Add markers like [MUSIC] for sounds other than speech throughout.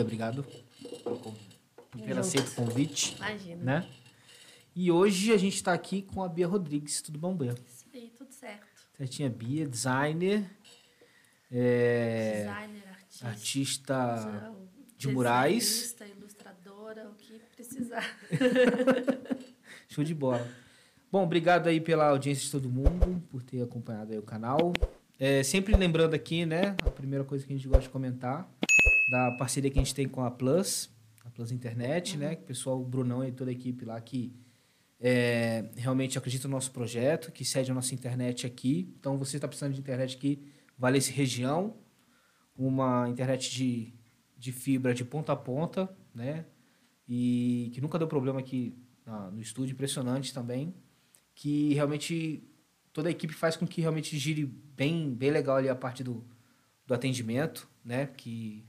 Bia, obrigado por ter aceito o convite. Imagina. Né? E hoje a gente está aqui com a Bia Rodrigues. Tudo bom, Bia? Isso aí, tudo certo. Certinha, Bia, designer. é, Designer, artista. artista de murais. ilustradora, o que precisar. [LAUGHS] Show de bola. Bom, obrigado aí pela audiência de todo mundo, por ter acompanhado aí o canal. É, sempre lembrando aqui, né, a primeira coisa que a gente gosta de comentar, da parceria que a gente tem com a Plus, a Plus Internet, né, que o pessoal, o Brunão e toda a equipe lá que é, realmente acredita no nosso projeto, que cede a nossa internet aqui. Então, você está precisando de internet aqui, esse região, uma internet de, de fibra de ponta a ponta, né, e que nunca deu problema aqui na- no estúdio, impressionante também, que realmente toda a equipe faz com que realmente gire bem, bem legal ali a parte do, do atendimento, né? Que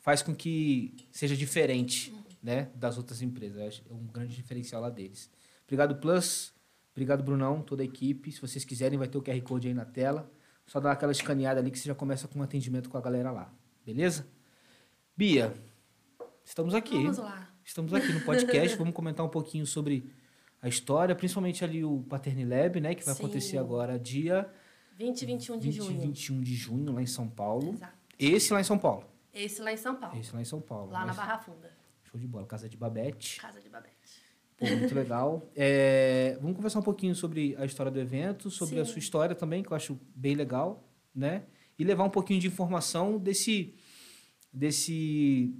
faz com que seja diferente, né? Das outras empresas. É um grande diferencial lá deles. Obrigado, Plus. Obrigado, Brunão, toda a equipe. Se vocês quiserem, vai ter o QR Code aí na tela. Só dá aquela escaneada ali que você já começa com um atendimento com a galera lá. Beleza? Bia, estamos aqui. Vamos lá. Estamos aqui no podcast, vamos comentar um pouquinho sobre a história, principalmente ali o Paternilab, né, que vai Sim. acontecer agora dia 20 e 21 de 20 e junho. 21 de junho lá em São Paulo. Exato. Esse lá em São Paulo. Esse lá em São Paulo. Esse lá em São Paulo. Lá na Mas- Barra Funda. Show de bola, Casa de Babette. Casa de Babette. Pô, muito legal. É, vamos conversar um pouquinho sobre a história do evento, sobre a Sim. sua história também, que eu acho bem legal, né? E levar um pouquinho de informação desse desse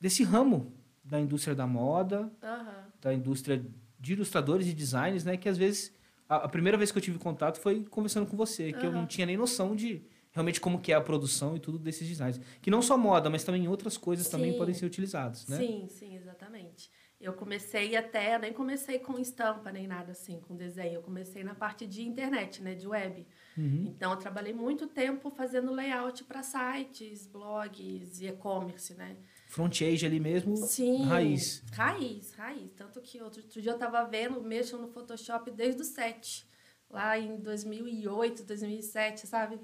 desse ramo da indústria da moda, Aham. da indústria de ilustradores e designers, né? Que às vezes a, a primeira vez que eu tive contato foi conversando com você, que eu não tinha nem noção de realmente como que é a produção e tudo desses designs, que não só moda, mas também outras coisas também Sim. podem ser utilizados, né? Sim, sim, exatamente. Eu comecei até, nem comecei com estampa nem nada assim, com desenho. Eu comecei na parte de internet, né, de web. Uhum. Então, eu trabalhei muito tempo fazendo layout para sites, blogs e e-commerce, né? Front-age ali mesmo, Sim. raiz. Raiz, raiz. Tanto que outro, outro dia eu tava vendo, mexo no Photoshop desde o 7. Lá em 2008, 2007, sabe?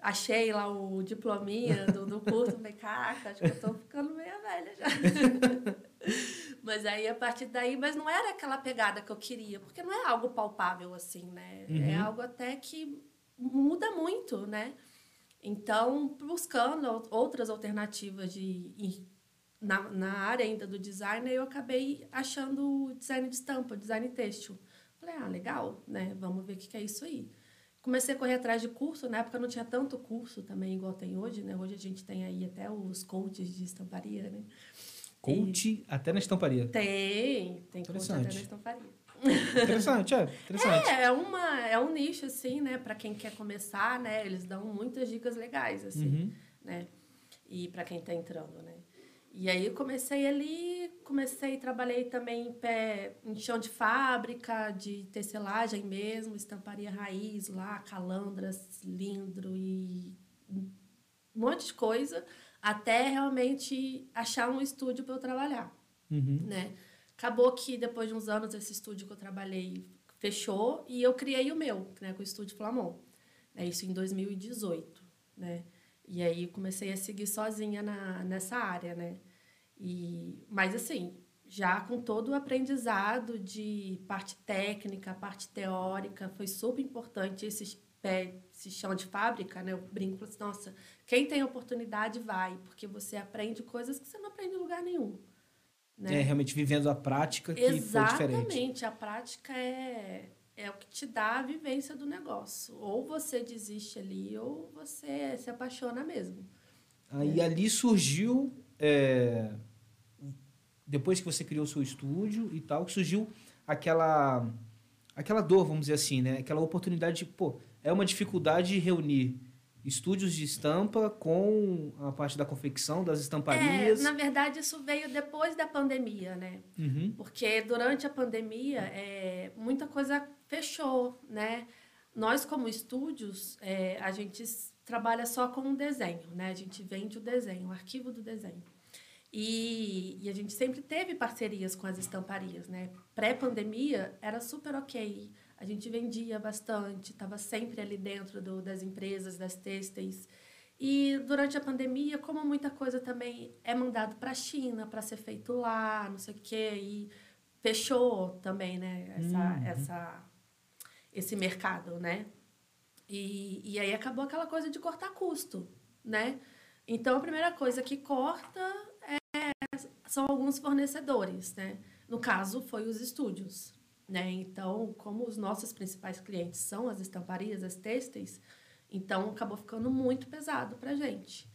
Achei lá o diplominha do, do curso. Falei, caraca, acho que eu tô ficando meio velha já. [LAUGHS] mas aí, a partir daí... Mas não era aquela pegada que eu queria. Porque não é algo palpável, assim, né? É Uhum. algo até que muda muito, né? Então, buscando ou- outras alternativas de na, na área ainda do design, eu acabei achando o design de estampa, design têxtil. Falei, ah, legal, né? Vamos ver o que que é isso aí. Comecei a correr atrás de curso, na época não tinha tanto curso também igual tem hoje, né? Hoje a gente tem aí até os coaches de estamparia, né? Coach até na estamparia. Tem, tem coach até na estamparia. Interessante, é. [LAUGHS] Interessante. É, é, uma, é um nicho, assim, né? Para quem quer começar, né? Eles dão muitas dicas legais, assim, Uhum. né? E para quem tá entrando, né? E aí eu comecei ali, comecei, trabalhei também em, pé, em chão de fábrica, de tecelagem mesmo, estamparia raiz lá, calandra, cilindro e um monte de coisa, até realmente achar um estúdio para eu trabalhar Uhum. né? Acabou que depois de uns anos esse estúdio que eu trabalhei fechou e eu criei o meu, né, com o estúdio Flamon. É isso em 2018, né? E aí comecei a seguir sozinha na, nessa área, né? E mas assim, já com todo o aprendizado de parte técnica, parte teórica, foi super importante esses pé, esse chão de fábrica, né? Eu brinco assim, nossa, quem tem oportunidade vai, porque você aprende coisas que você não aprende em lugar nenhum. Né? É, realmente vivendo a prática que foi diferente. Exatamente, a prática é, é o que te dá a vivência do negócio. Ou você desiste ali, ou você se apaixona mesmo. Aí ali surgiu, é, depois que você criou o seu estúdio e tal, que surgiu aquela, aquela dor, vamos dizer assim, né? Aquela oportunidade de, pô, é uma dificuldade de reunir estúdios de estampa com a parte da confecção, das É, estamparias. na verdade, isso veio depois da pandemia, né? Uhum. Porque durante a pandemia, é, muita coisa fechou, né? Nós, como estúdios, é, a gente trabalha só com o desenho, né? A gente vende o desenho, o arquivo do desenho. E, e a gente sempre teve parcerias com as estamparias, né? Pré-pandemia, era super ok. A gente vendia bastante, estava sempre ali dentro do, das empresas, das têxteis. E durante a pandemia, como muita coisa também é mandado para a China para ser feito lá, não sei o quê, e fechou também, né, essa, Uhum. essa, esse mercado, né? E, e aí acabou aquela coisa de cortar custo, né? Então, a primeira coisa que corta são alguns fornecedores, né? No caso, foi os estúdios, né? Então, como os nossos principais clientes são as estamparias, as têxteis, então acabou ficando muito pesado para gente.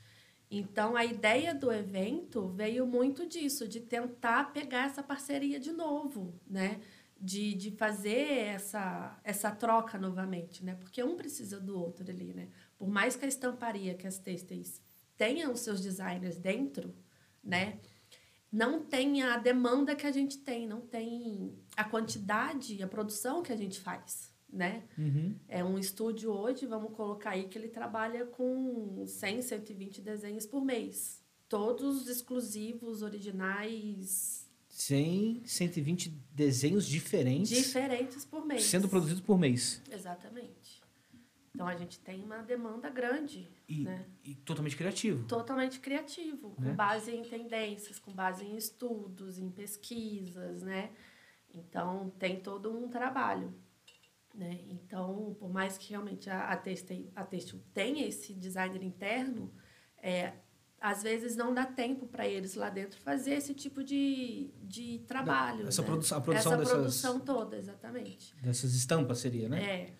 Então, a ideia do evento veio muito disso, de tentar pegar essa parceria de novo, né? De, de fazer essa, essa troca novamente, né? Porque um precisa do outro ali, né? Por mais que a estamparia, que as têxteis tenham os seus designers dentro, né? Não tem a demanda que a gente tem, não tem a quantidade, a produção que a gente faz, né? Uhum. É um estúdio hoje, vamos colocar aí, que ele trabalha com 100, 120 desenhos por mês. Todos exclusivos, originais, 100, 120 desenhos diferentes diferentes por mês. sendo produzidos por mês. Exatamente. Então a gente tem uma demanda grande, E, né? e totalmente criativo. Totalmente criativo, com Né? base em tendências, com base em estudos, em pesquisas, né? Então tem todo um trabalho. Né? Então, por mais que realmente a, a, Textil, a Textil tenha esse designer interno, é, às vezes não dá tempo para eles lá dentro fazer esse tipo de, de trabalho. Essa né? produção- a produção Essa dessas- produção toda, exatamente. Dessas estampas seria, né? É.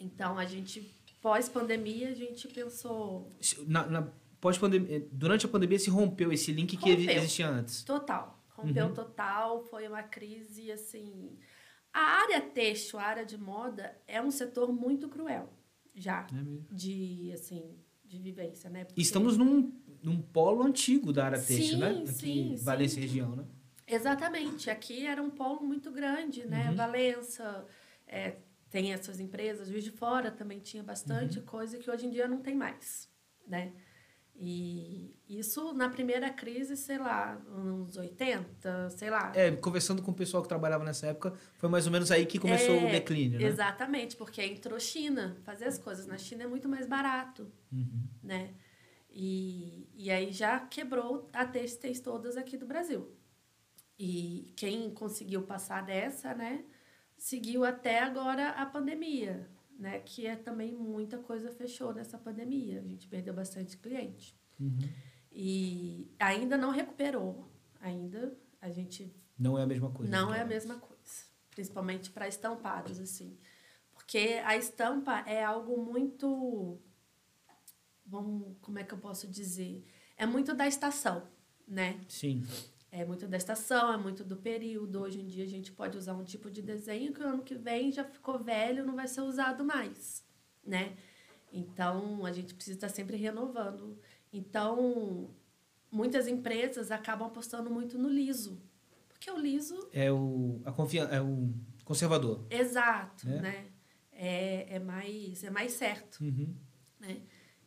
Então, a gente, pós-pandemia, a gente pensou Na, na pós-pandemia, durante a pandemia se rompeu esse link que Rompeu. existia antes. total. Rompeu Uhum. total, foi uma crise, assim... A área têxtil, a área de moda, é um setor muito cruel, já, mesmo? de, assim, de vivência, né? Porque- estamos num, num polo antigo da área Sim, né? Aqui sim, em sim. Valência região, né? Exatamente. Aqui era um polo muito grande, né? Uhum. Valença é, tem essas empresas. Juiz de Fora também tinha bastante Uhum. coisa que hoje em dia não tem mais, né? E isso na primeira crise, sei lá, uns 80, sei lá. É, conversando com o pessoal que trabalhava nessa época, foi mais ou menos aí que começou É, o declínio, né? Exatamente, porque entrou China. Fazer as coisas na China é muito mais barato, Uhum. né? E, e aí já quebrou a têxteis todas aqui do Brasil. E quem conseguiu passar dessa, né, seguiu até agora a pandemia, né, que é também muita coisa fechou nessa pandemia. A gente perdeu bastante cliente. Uhum. E ainda não recuperou, ainda a gente Não é a mesma coisa. não né? é a mesma coisa, principalmente para estampados assim. Porque a estampa é algo muito vamos, como é que eu posso dizer? É muito da estação, né? Sim. É muito da estação, é muito do período. Hoje em dia a gente pode usar um tipo de desenho que o ano que vem já ficou velho, não vai ser usado mais, né? Então a gente precisa estar sempre renovando. Então muitas empresas acabam apostando muito no liso, porque o liso, É o, a confiança, é o conservador. exato, É. né? É, é mais é mais certo. Uhum. né?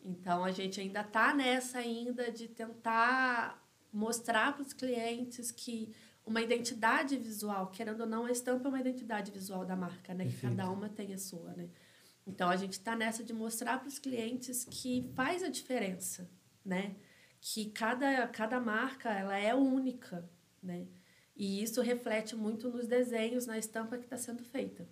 Então a gente ainda está nessa ainda de tentar mostrar para os clientes que uma identidade visual, querendo ou não, a estampa é uma identidade visual da marca, né? Que cada uma tem a sua, né? Então a gente está nessa de mostrar para os clientes que faz a diferença, né? Que cada, cada marca ela é única, né? E isso reflete muito nos desenhos, na estampa que está sendo feita.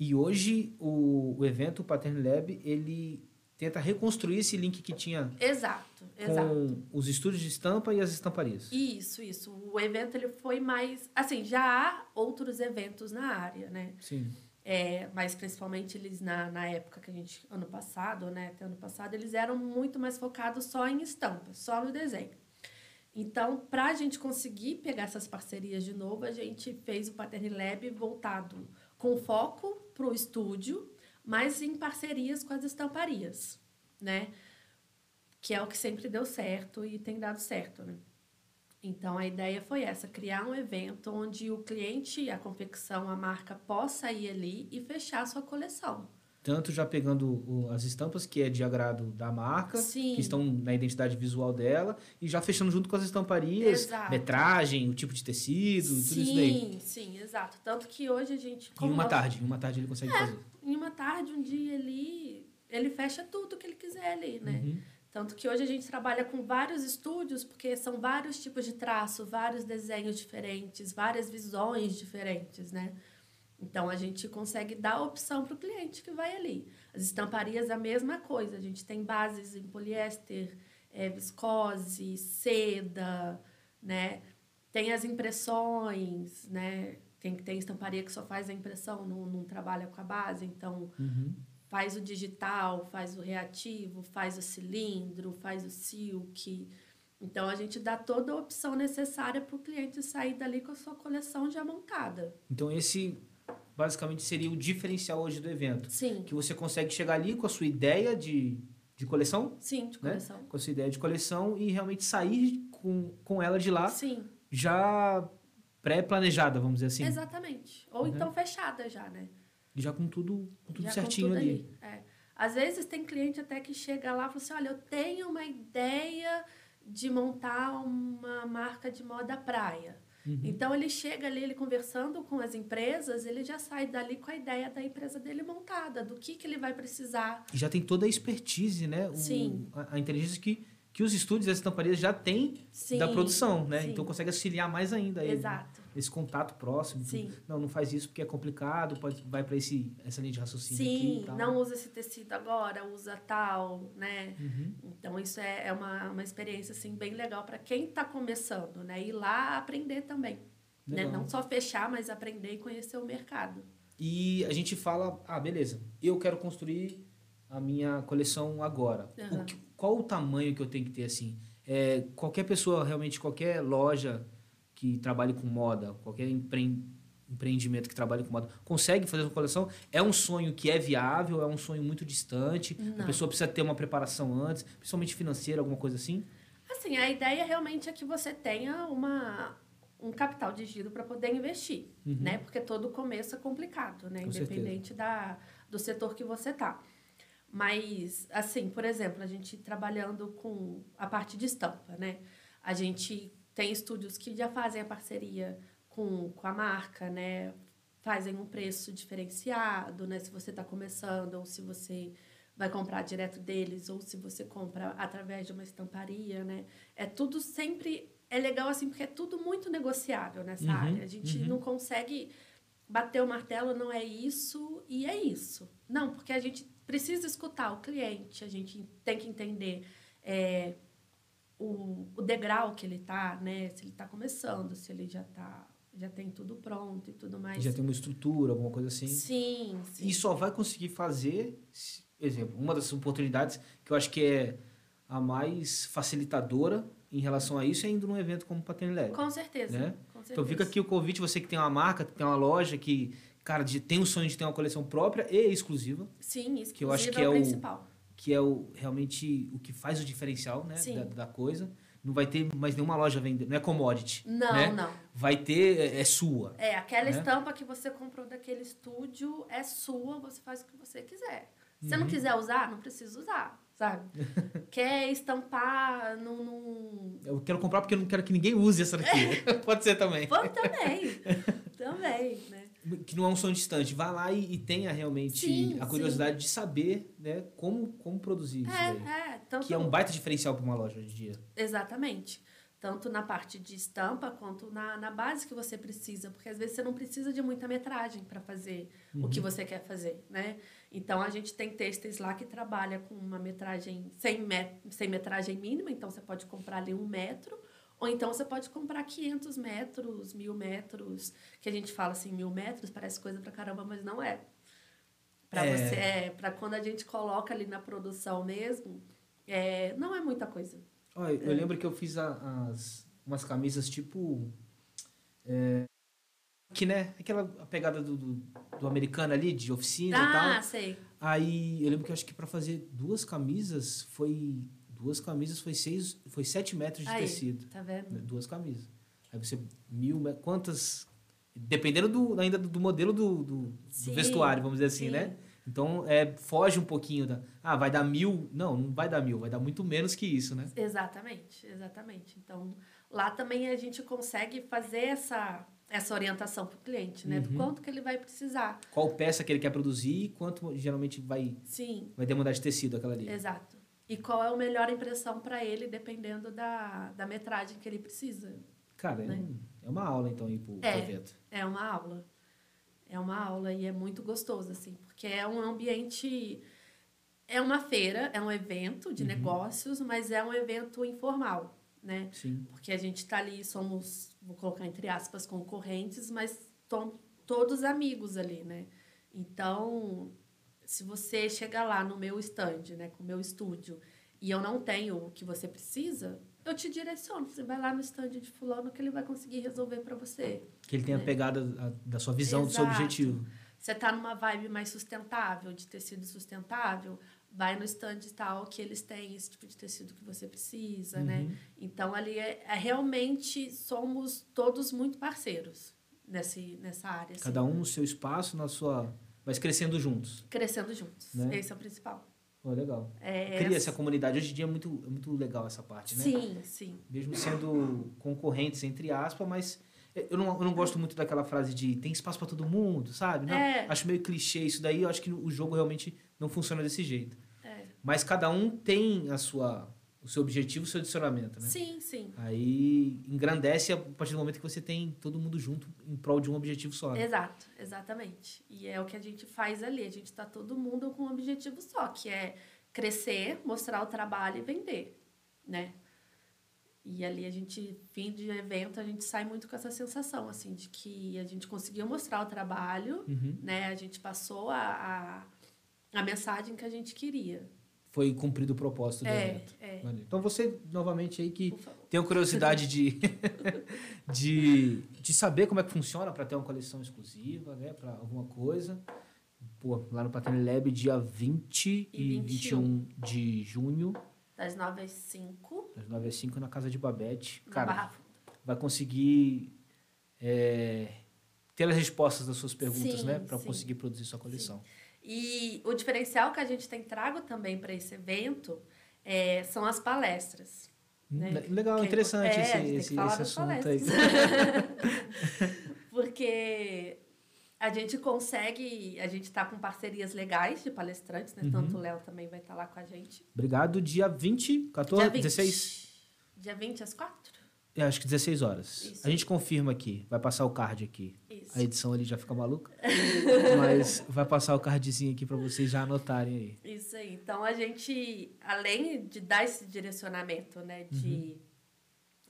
E hoje o, o evento, Pattern Lab, ele tenta reconstruir esse link que tinha Exato, exato. com os estúdios de estampa e as estamparias. Isso, isso. O evento ele foi mais. Assim, já há outros eventos na área, né? Sim. É, mas principalmente eles na, na época que a gente. Ano passado, né? Até ano passado, eles eram muito mais focados só em estampas, só no desenho. Então, para a gente conseguir pegar essas parcerias de novo, a gente fez o Pattern Lab voltado com foco para o estúdio, mas em parcerias com as estamparias, né? Que é o que sempre deu certo e tem dado certo, né? Então, a ideia foi essa, criar um evento onde o cliente, a confecção, a marca possa ir ali e fechar a sua coleção. Tanto já pegando o- as estampas, que é de agrado da marca, Sim. que estão na identidade visual dela, e já fechando junto com as estamparias, Exato. metragem, o tipo de tecido, tudo isso daí. Sim, sim, exato. Tanto que hoje a gente... Em uma nós- tarde, em uma tarde ele consegue fazer. Em uma tarde, um dia ali, ele fecha tudo que ele quiser ali, né? Uhum. Tanto que hoje a gente trabalha com vários estúdios, porque são vários tipos de traço, vários desenhos diferentes, várias visões diferentes, né? Então a gente consegue dar opção para o cliente que vai ali. As estamparias a mesma coisa, a gente tem bases em poliéster, é, viscose, seda, né? Tem as impressões, né? Tem, tem estamparia que só faz a impressão, não, não trabalha com a base, então Uhum. faz o digital, faz o reativo, faz o cilindro, faz o silk. Então a gente dá toda a opção necessária para o cliente sair dali com a sua coleção já montada. Então esse basicamente seria o diferencial hoje do evento. Sim, Que você consegue chegar ali com a sua ideia de, de coleção, sim, de né? coleção. com a sua ideia de coleção e realmente sair com, com ela de lá Sim, já pré-planejada, vamos dizer assim. exatamente. Ou Uhum. então fechada já, né? Já com tudo, com tudo Já com certinho tudo ali. É. Às vezes tem cliente até que chega lá e fala assim, olha, eu tenho uma ideia de montar uma marca de moda praia. Uhum. Então ele chega ali, ele conversando com as empresas, ele já sai dali com a ideia da empresa dele montada, do que, que ele vai precisar. E já tem toda a expertise, né? O- Sim. A, a inteligência que, que os estúdios e as estamparias já têm Sim, da produção, né? sim. Então consegue auxiliar mais ainda ele. Exato. Esse contato próximo. Sim. Não, não faz isso porque é complicado, pode, vai para esse essa linha de raciocínio aqui Sim, tal. não usa esse tecido agora, usa tal, né? Uhum. Então isso é, é uma, uma experiência assim bem legal para quem está começando, né? Ir lá aprender também, né? Não só fechar, mas aprender e conhecer o mercado. E a gente fala, ah, beleza, eu quero construir a minha coleção agora. O Aham. que- qual o tamanho que eu tenho que ter assim? É, qualquer pessoa, realmente, qualquer loja que trabalhe com moda, qualquer empre- empreendimento que trabalhe com moda, consegue fazer uma coleção? É um sonho que é viável? É um sonho muito distante? A Não. pessoa precisa ter uma preparação antes, principalmente financeira, alguma coisa assim? Assim, a ideia realmente é que você tenha uma, um capital de giro para poder investir, Uhum. né? Porque todo começo é complicado, né? Com certeza. Independente da, do setor que você tá. Mas, assim, por exemplo, a gente trabalhando com a parte de estampa, né? A gente tem estúdios que já fazem a parceria com, com a marca, né? Fazem um preço diferenciado, né? Se você está começando ou se você vai comprar direto deles ou se você compra através de uma estamparia, né? É tudo sempre é legal assim porque é tudo muito negociável nessa Uhum, área. A gente uhum. não consegue bater o martelo, não é isso e é isso. Não, porque a gente precisa escutar o cliente, a gente tem que entender é, o, o degrau que ele tá, né? Se ele tá começando, se ele já tá já tem tudo pronto e tudo mais. Já tem uma estrutura, alguma coisa assim? Sim, sim. E só vai conseguir fazer, exemplo, uma das oportunidades que eu acho que é a mais facilitadora em relação a isso é indo num evento como Paternidade. Com certeza. Né? Com certeza. Então fica aqui o convite, você que tem uma marca, que tem uma loja, que, cara, de, tem o sonho de ter uma coleção própria e exclusiva, Sim, isso que eu acho que é é o o- principal. Que é o, realmente o que faz o diferencial né, da, da coisa. Não vai ter mais nenhuma loja vendendo, não é commodity. Não, né? não. Vai ter, é, é sua. É, aquela Né? estampa que você comprou daquele estúdio é sua, você faz o que você quiser. Se Uhum. você não quiser usar, não precisa usar, sabe? [LAUGHS] Quer estampar num... num... Eu quero comprar porque eu não quero que ninguém use essa daqui. [LAUGHS] Pode ser também. Pô, também. também, né? Que não é um sonho distante. Vá lá e, e tenha realmente Sim, a curiosidade de saber né, como, como produzir isso daí. É, é. Tanto... Que é um baita diferencial para uma loja hoje em dia. Exatamente. Tanto na parte de estampa quanto na, na base que você precisa, porque às vezes você não precisa de muita metragem para fazer o que você quer fazer, né? Então a gente tem têxteis lá que trabalha com uma metragem sem, met sem metragem mínima, então você pode comprar ali um metro, ou então você pode comprar 500 metros, mil metros, que a gente fala assim, mil metros, parece coisa pra caramba, mas não é. Para É. você, é, para quando a gente coloca ali na produção mesmo, é, não é muita coisa. Olha, eu É. lembro que eu fiz a- as, umas camisas tipo. é, que, né? Aquela pegada do, do, do americano ali, de oficina e Ah, tal. sei. Aí eu lembro que eu acho que para fazer duas camisas foi. Duas camisas foi seis. Foi sete metros de Aí, tecido. tá vendo? né, Duas camisas. Aí você. Mil. Quantas. Dependendo do, ainda do modelo do, do, do Sim, vestuário, vamos dizer assim, sim. né? Então, é, foge um pouquinho da. Ah, vai dar mil. Não, não vai dar mil, vai dar muito menos que isso, né? Exatamente, exatamente. Então, lá também a gente consegue fazer essa essa orientação para o cliente, né? Do Uhum. quanto que ele vai precisar. Qual peça que ele quer produzir e quanto geralmente vai, Sim, vai demandar de tecido aquela ali. exato. E qual é a melhor impressão para ele, dependendo da, da metragem que ele precisa. Cara, é, né? um- é uma aula então pro, pro É. evento. É uma aula. É uma aula e é muito gostoso, assim, porque é um ambiente. É uma feira, é um evento de Uhum. negócios, mas é um evento informal, né? Sim. Porque a gente tá ali, somos, vou colocar entre aspas, concorrentes, mas estão todos amigos ali, né? Então, se você chegar lá no meu stand, né, com o meu estúdio, e eu não tenho o que você precisa, eu te direciono. Você vai lá no stand de fulano que ele vai conseguir resolver para você. Que ele tenha É. pegada da sua visão, do seu Exato. objetivo. Você tá numa vibe mais sustentável, de tecido sustentável, vai no stand tal que eles têm esse tipo de tecido que você precisa, né? Uhum. Então ali é, é realmente somos todos muito parceiros nesse, nessa área. assim. Cada um no seu espaço, na sua. Mas crescendo juntos. Crescendo juntos. Né? Esse é o principal. Pô, legal. É, Cria essa comunidade. Hoje em dia é muito, é muito legal essa parte, né? Sim, sim. Mesmo sendo concorrentes, entre aspas, mas eu não, eu não gosto muito daquela frase de tem espaço pra todo mundo, sabe? Não, É. Acho meio clichê isso daí. Eu acho que o jogo realmente não funciona desse jeito. É. Mas cada um tem a sua, o seu objetivo, o seu adicionamento, né? Sim, sim. Aí engrandece a partir do momento que você tem todo mundo junto em prol de um objetivo só. né? Exato, exatamente. E é o que a gente faz ali. A gente tá todo mundo com um objetivo só, que é crescer, mostrar o trabalho e vender, né? E ali a gente, fim de evento, a gente sai muito com essa sensação, assim, de que a gente conseguiu mostrar o trabalho, Uhum. né? A gente passou a, a, a mensagem que a gente queria. Foi cumprido o propósito do É, evento. é. Então você, novamente, aí que tem curiosidade de, [LAUGHS] de, de saber como é que funciona para ter uma coleção exclusiva, né? Para alguma coisa. Pô, lá no Patene Lab, dia 20 e, E 21 de junho, Das 9 às 5, das 9 às 5, na casa de Babette. na Cara, Barra Funda. vai conseguir é, ter as respostas das suas perguntas, Sim, né? Para sim. conseguir produzir sua coleção. E o diferencial que a gente tem trago também para esse evento é, são as palestras. Né? Hum, Legal, Que é interessante é, esse, esse, esse assunto aí. [LAUGHS] Porque a gente consegue, a gente tá com parcerias legais de palestrantes, né? Uhum. Tanto o Léo também vai estar lá com a gente. Obrigado. Dia 20, 14, Dia 20. 16? Dia 20 às 4? É, acho que 16 horas. Isso. A gente confirma aqui. Vai passar o card aqui. Isso. A edição ali já fica maluca. [LAUGHS] Mas vai passar o cardzinho aqui para vocês já anotarem aí. Isso aí. Então a gente, além de dar esse direcionamento, né, de,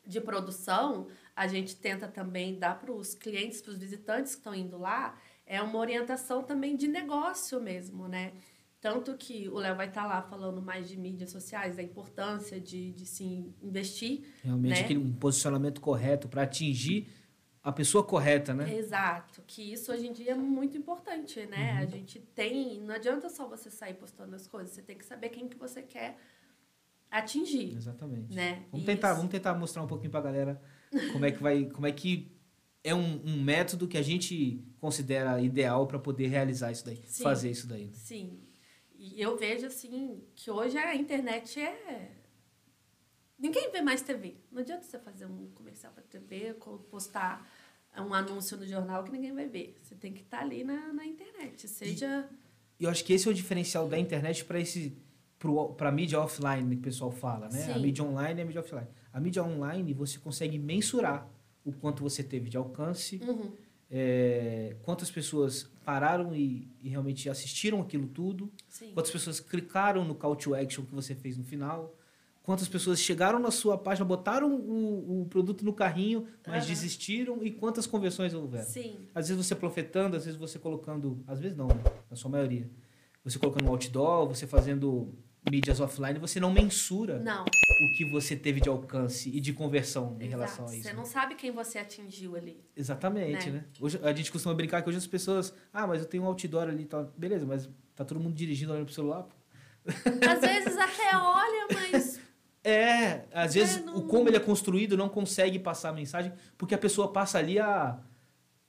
de produção, a gente tenta também dar para os clientes, para os visitantes que estão indo lá, é uma orientação também de negócio mesmo, né? Tanto que o Léo vai estar lá falando mais de mídias sociais, da importância de, de se investir. Realmente Né? aquele um posicionamento correto para atingir a pessoa correta, né? Exato, que isso hoje em dia é muito importante, né? A gente tem, não adianta só você sair postando as coisas, você tem que saber quem que você quer atingir, Exatamente. né? Vamos tentar, vamos tentar mostrar um pouquinho para a galera como é que vai, como é que é um, um método que a gente considera ideal para poder realizar isso daí, Sim. fazer isso daí. né? Sim. E eu vejo assim que hoje a internet é ninguém vê mais TV. Não adianta você fazer um comercial para TV, postar um anúncio no jornal que ninguém vai ver. Você tem que estar ali na, na internet, seja E eu acho que esse é o diferencial da internet para esse para a mídia offline que o pessoal fala, né? A Sim. mídia online e a mídia offline. A mídia online você consegue mensurar o quanto você teve de alcance, Uhum. É, quantas pessoas pararam e, e realmente assistiram aquilo tudo, Sim. quantas pessoas clicaram no call to action que você fez no final, quantas pessoas chegaram na sua página, botaram o, o produto no carrinho, mas Aham. desistiram e quantas conversões houveram. Sim. Às vezes você profetando, às vezes você colocando. Às vezes não, né? na sua maioria. Você colocando um outdoor, você fazendo mídias offline, você não mensura Não. o que você teve de alcance e de conversão em Exato. relação a isso. Você não sabe quem você atingiu ali. Exatamente, né? né? Hoje, a gente costuma brincar que hoje as pessoas. Ah, mas eu tenho um outdoor ali e tal. Beleza, mas tá todo mundo dirigindo olhando pro celular. [LAUGHS] Às vezes até olha, mas [LAUGHS] É, às vezes não- o como ele é construído não consegue passar a mensagem, porque a pessoa passa ali a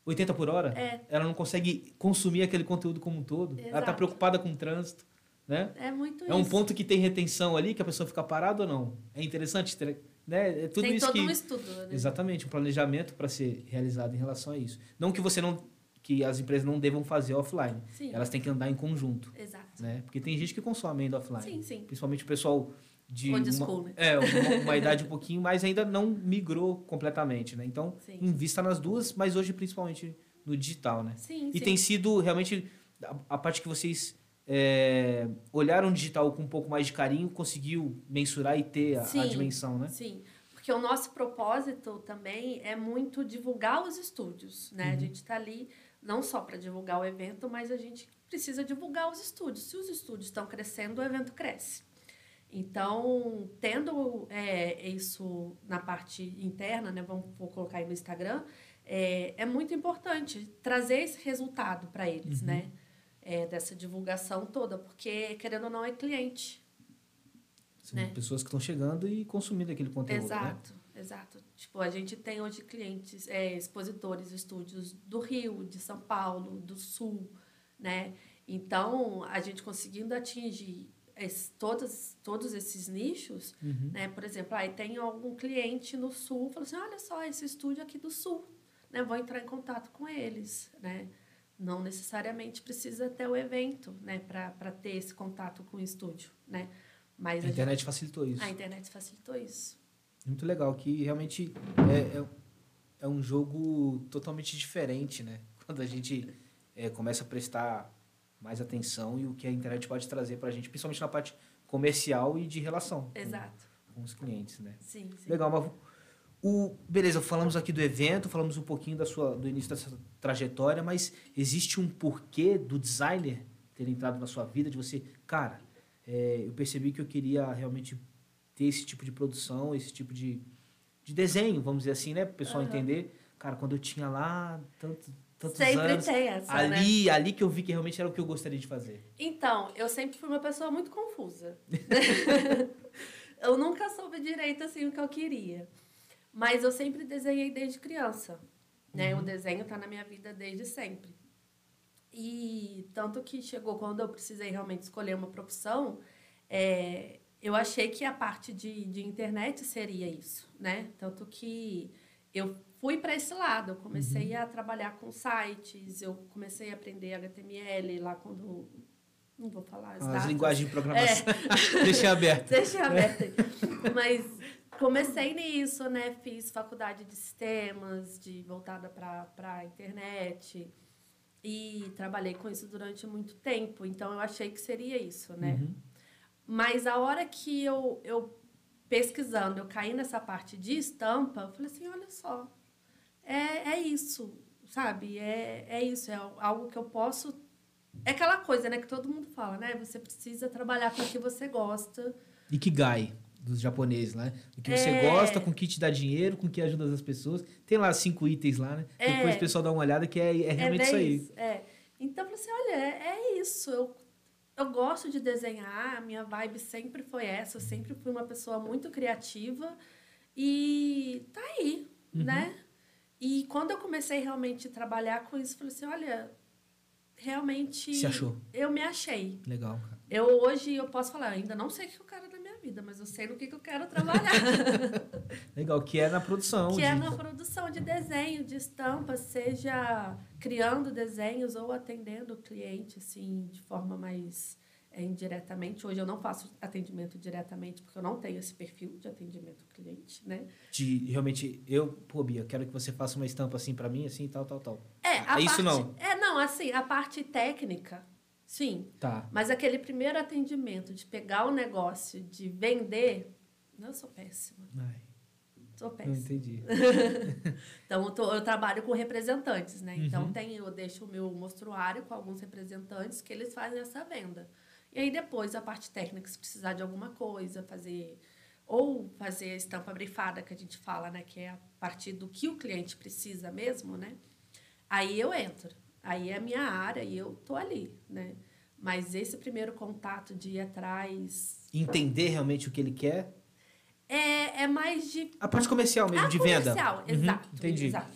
80 por hora. É. Ela não consegue consumir aquele conteúdo como um todo. Ela tá Exato. preocupada com o trânsito, né? é muito É um isso. ponto que tem retenção ali, que a pessoa fica parada ou não? É interessante ter né? É tudo Tem isso todo que um estudo, né? exatamente um planejamento para ser realizado em relação a isso. Não que você não que as empresas não devam fazer offline. Sim, Elas têm que andar em conjunto, exato. né? Porque tem gente que consome ainda offline. Sim, sim. Principalmente o pessoal de Old uma, school, né? é, uma, [LAUGHS] uma idade um pouquinho, mas ainda não migrou completamente, né? Então, Sim. invista nas duas, mas hoje principalmente no digital, né? Sim, E sim. tem sido realmente a, a parte que vocês é, olharam o digital com um pouco mais de carinho, conseguiu mensurar e ter a, a Sim. dimensão, né? Sim, porque o nosso propósito também é muito divulgar os estúdios, né? Uhum. A gente está ali não só para divulgar o evento, mas a gente precisa divulgar os estúdios. Se os estúdios estão crescendo, o evento cresce. Então, tendo é, isso na parte interna, né? Vamos vou colocar aí no Instagram, é, é muito importante trazer esse resultado para eles, Uhum. né? É, dessa divulgação toda, porque querendo ou não é cliente. São né? pessoas que estão chegando e consumindo aquele conteúdo, né? Exato, exato. Tipo, a gente tem hoje clientes, é, expositores, estúdios do Rio, de São Paulo, do Sul, né? Então, a gente conseguindo atingir esse, todos, todos esses nichos, Uhum. né? Por exemplo, aí tem algum cliente no Sul, fala assim, olha só, esse estúdio aqui do Sul, né? Vou entrar em contato com eles, né? Não necessariamente precisa ter o evento, né? Para ter esse contato com o estúdio, né? Mas A a, gente- internet facilitou isso. a internet facilitou isso. Muito legal, que realmente é, é, é um jogo totalmente diferente, né? [LAUGHS] Quando a gente é, começa a prestar mais atenção e o que a internet pode trazer pra gente, principalmente na parte comercial e de relação com- Exato. com os clientes, né? Sim, sim. Legal, mas o beleza, falamos aqui do evento, falamos um pouquinho da sua do início dessa trajetória, mas existe um porquê do designer ter entrado na sua vida, de você, cara, é, eu percebi que eu queria realmente ter esse tipo de produção, esse tipo de, de desenho, vamos dizer assim, né, para o pessoal Aham. entender. Cara, quando eu tinha lá tanto, tantos Sempre anos, tem essa, né? ali, ali que eu vi que realmente era o que eu gostaria de fazer. Então, eu sempre fui uma pessoa muito confusa. [LAUGHS] [LAUGHS] eu nunca soube direito assim o que eu queria. Mas eu sempre desenhei desde criança. Né? Uhum. O desenho está na minha vida desde sempre. E tanto que chegou quando eu precisei realmente escolher uma profissão, é, eu achei que a parte de, de internet seria isso, né? Tanto que eu fui para esse lado, eu comecei a trabalhar com sites, eu comecei a aprender HTML lá quando não vou falar as, As linguagens de programação. [LAUGHS] Deixa aberto. [LAUGHS] Deixa aberto aí. Mas comecei nisso, né? Fiz faculdade de sistemas, de voltada para a internet. E trabalhei com isso durante muito tempo. Então, eu achei que seria isso, né? Uhum. Mas a hora que eu, eu pesquisando, eu caí nessa parte de estampa, eu falei assim, olha só, é, é isso, sabe? É, é isso, é algo que eu posso... É aquela coisa, né, que todo mundo fala, né? Você precisa trabalhar com o que você gosta. Ikigai dos japoneses né? O que você É. gosta, com o que te dá dinheiro, com o que ajuda as pessoas. Tem lá cinco itens lá, né? É. Depois o pessoal dá uma olhada que é, é realmente é isso bem aí. isso, É. Então, eu falei assim, olha, é, é isso. Eu, eu gosto de desenhar, a minha vibe sempre foi essa. Eu sempre fui uma pessoa muito criativa. E tá aí, Uhum. né? E quando eu comecei realmente a trabalhar com isso, eu falei assim, olha, realmente... Se achou. Eu me achei. Legal, cara. Eu hoje, eu posso falar, ainda não sei o que eu quero na minha vida, mas eu sei no que, que eu quero trabalhar. [LAUGHS] Legal, que é na produção. Que de- é na produção de desenho, de estampa, seja criando desenhos ou atendendo o cliente, assim, de forma mais é, indiretamente. Hoje eu não faço atendimento diretamente, porque eu não tenho esse perfil de atendimento ao cliente, né? de realmente, eu, pô, Bia, eu quero que você faça uma estampa assim pra mim, assim, tal, tal, tal. É, a É isso parte, não? É, não, assim, a parte técnica, sim. Tá. Mas aquele primeiro atendimento de pegar o negócio, de vender, eu sou péssima. Ai, Sou não péssima. entendi. [LAUGHS] Então, eu, tô- eu trabalho com representantes, né? Então, Uhum. tem, eu deixo o meu mostruário com alguns representantes que eles fazem essa venda. E aí, depois, a parte técnica, se precisar de alguma coisa, fazer... Ou fazer a estampa brifada, que a gente fala, né? Que é a partir do que o cliente precisa mesmo, né? Aí eu entro. Aí é a minha área e eu tô ali, né? Mas esse primeiro contato de ir atrás... Entender realmente o que ele quer. É, é mais de... A parte comercial mesmo, Ah, de venda. comercial, Uhum, exato. entendi. exato.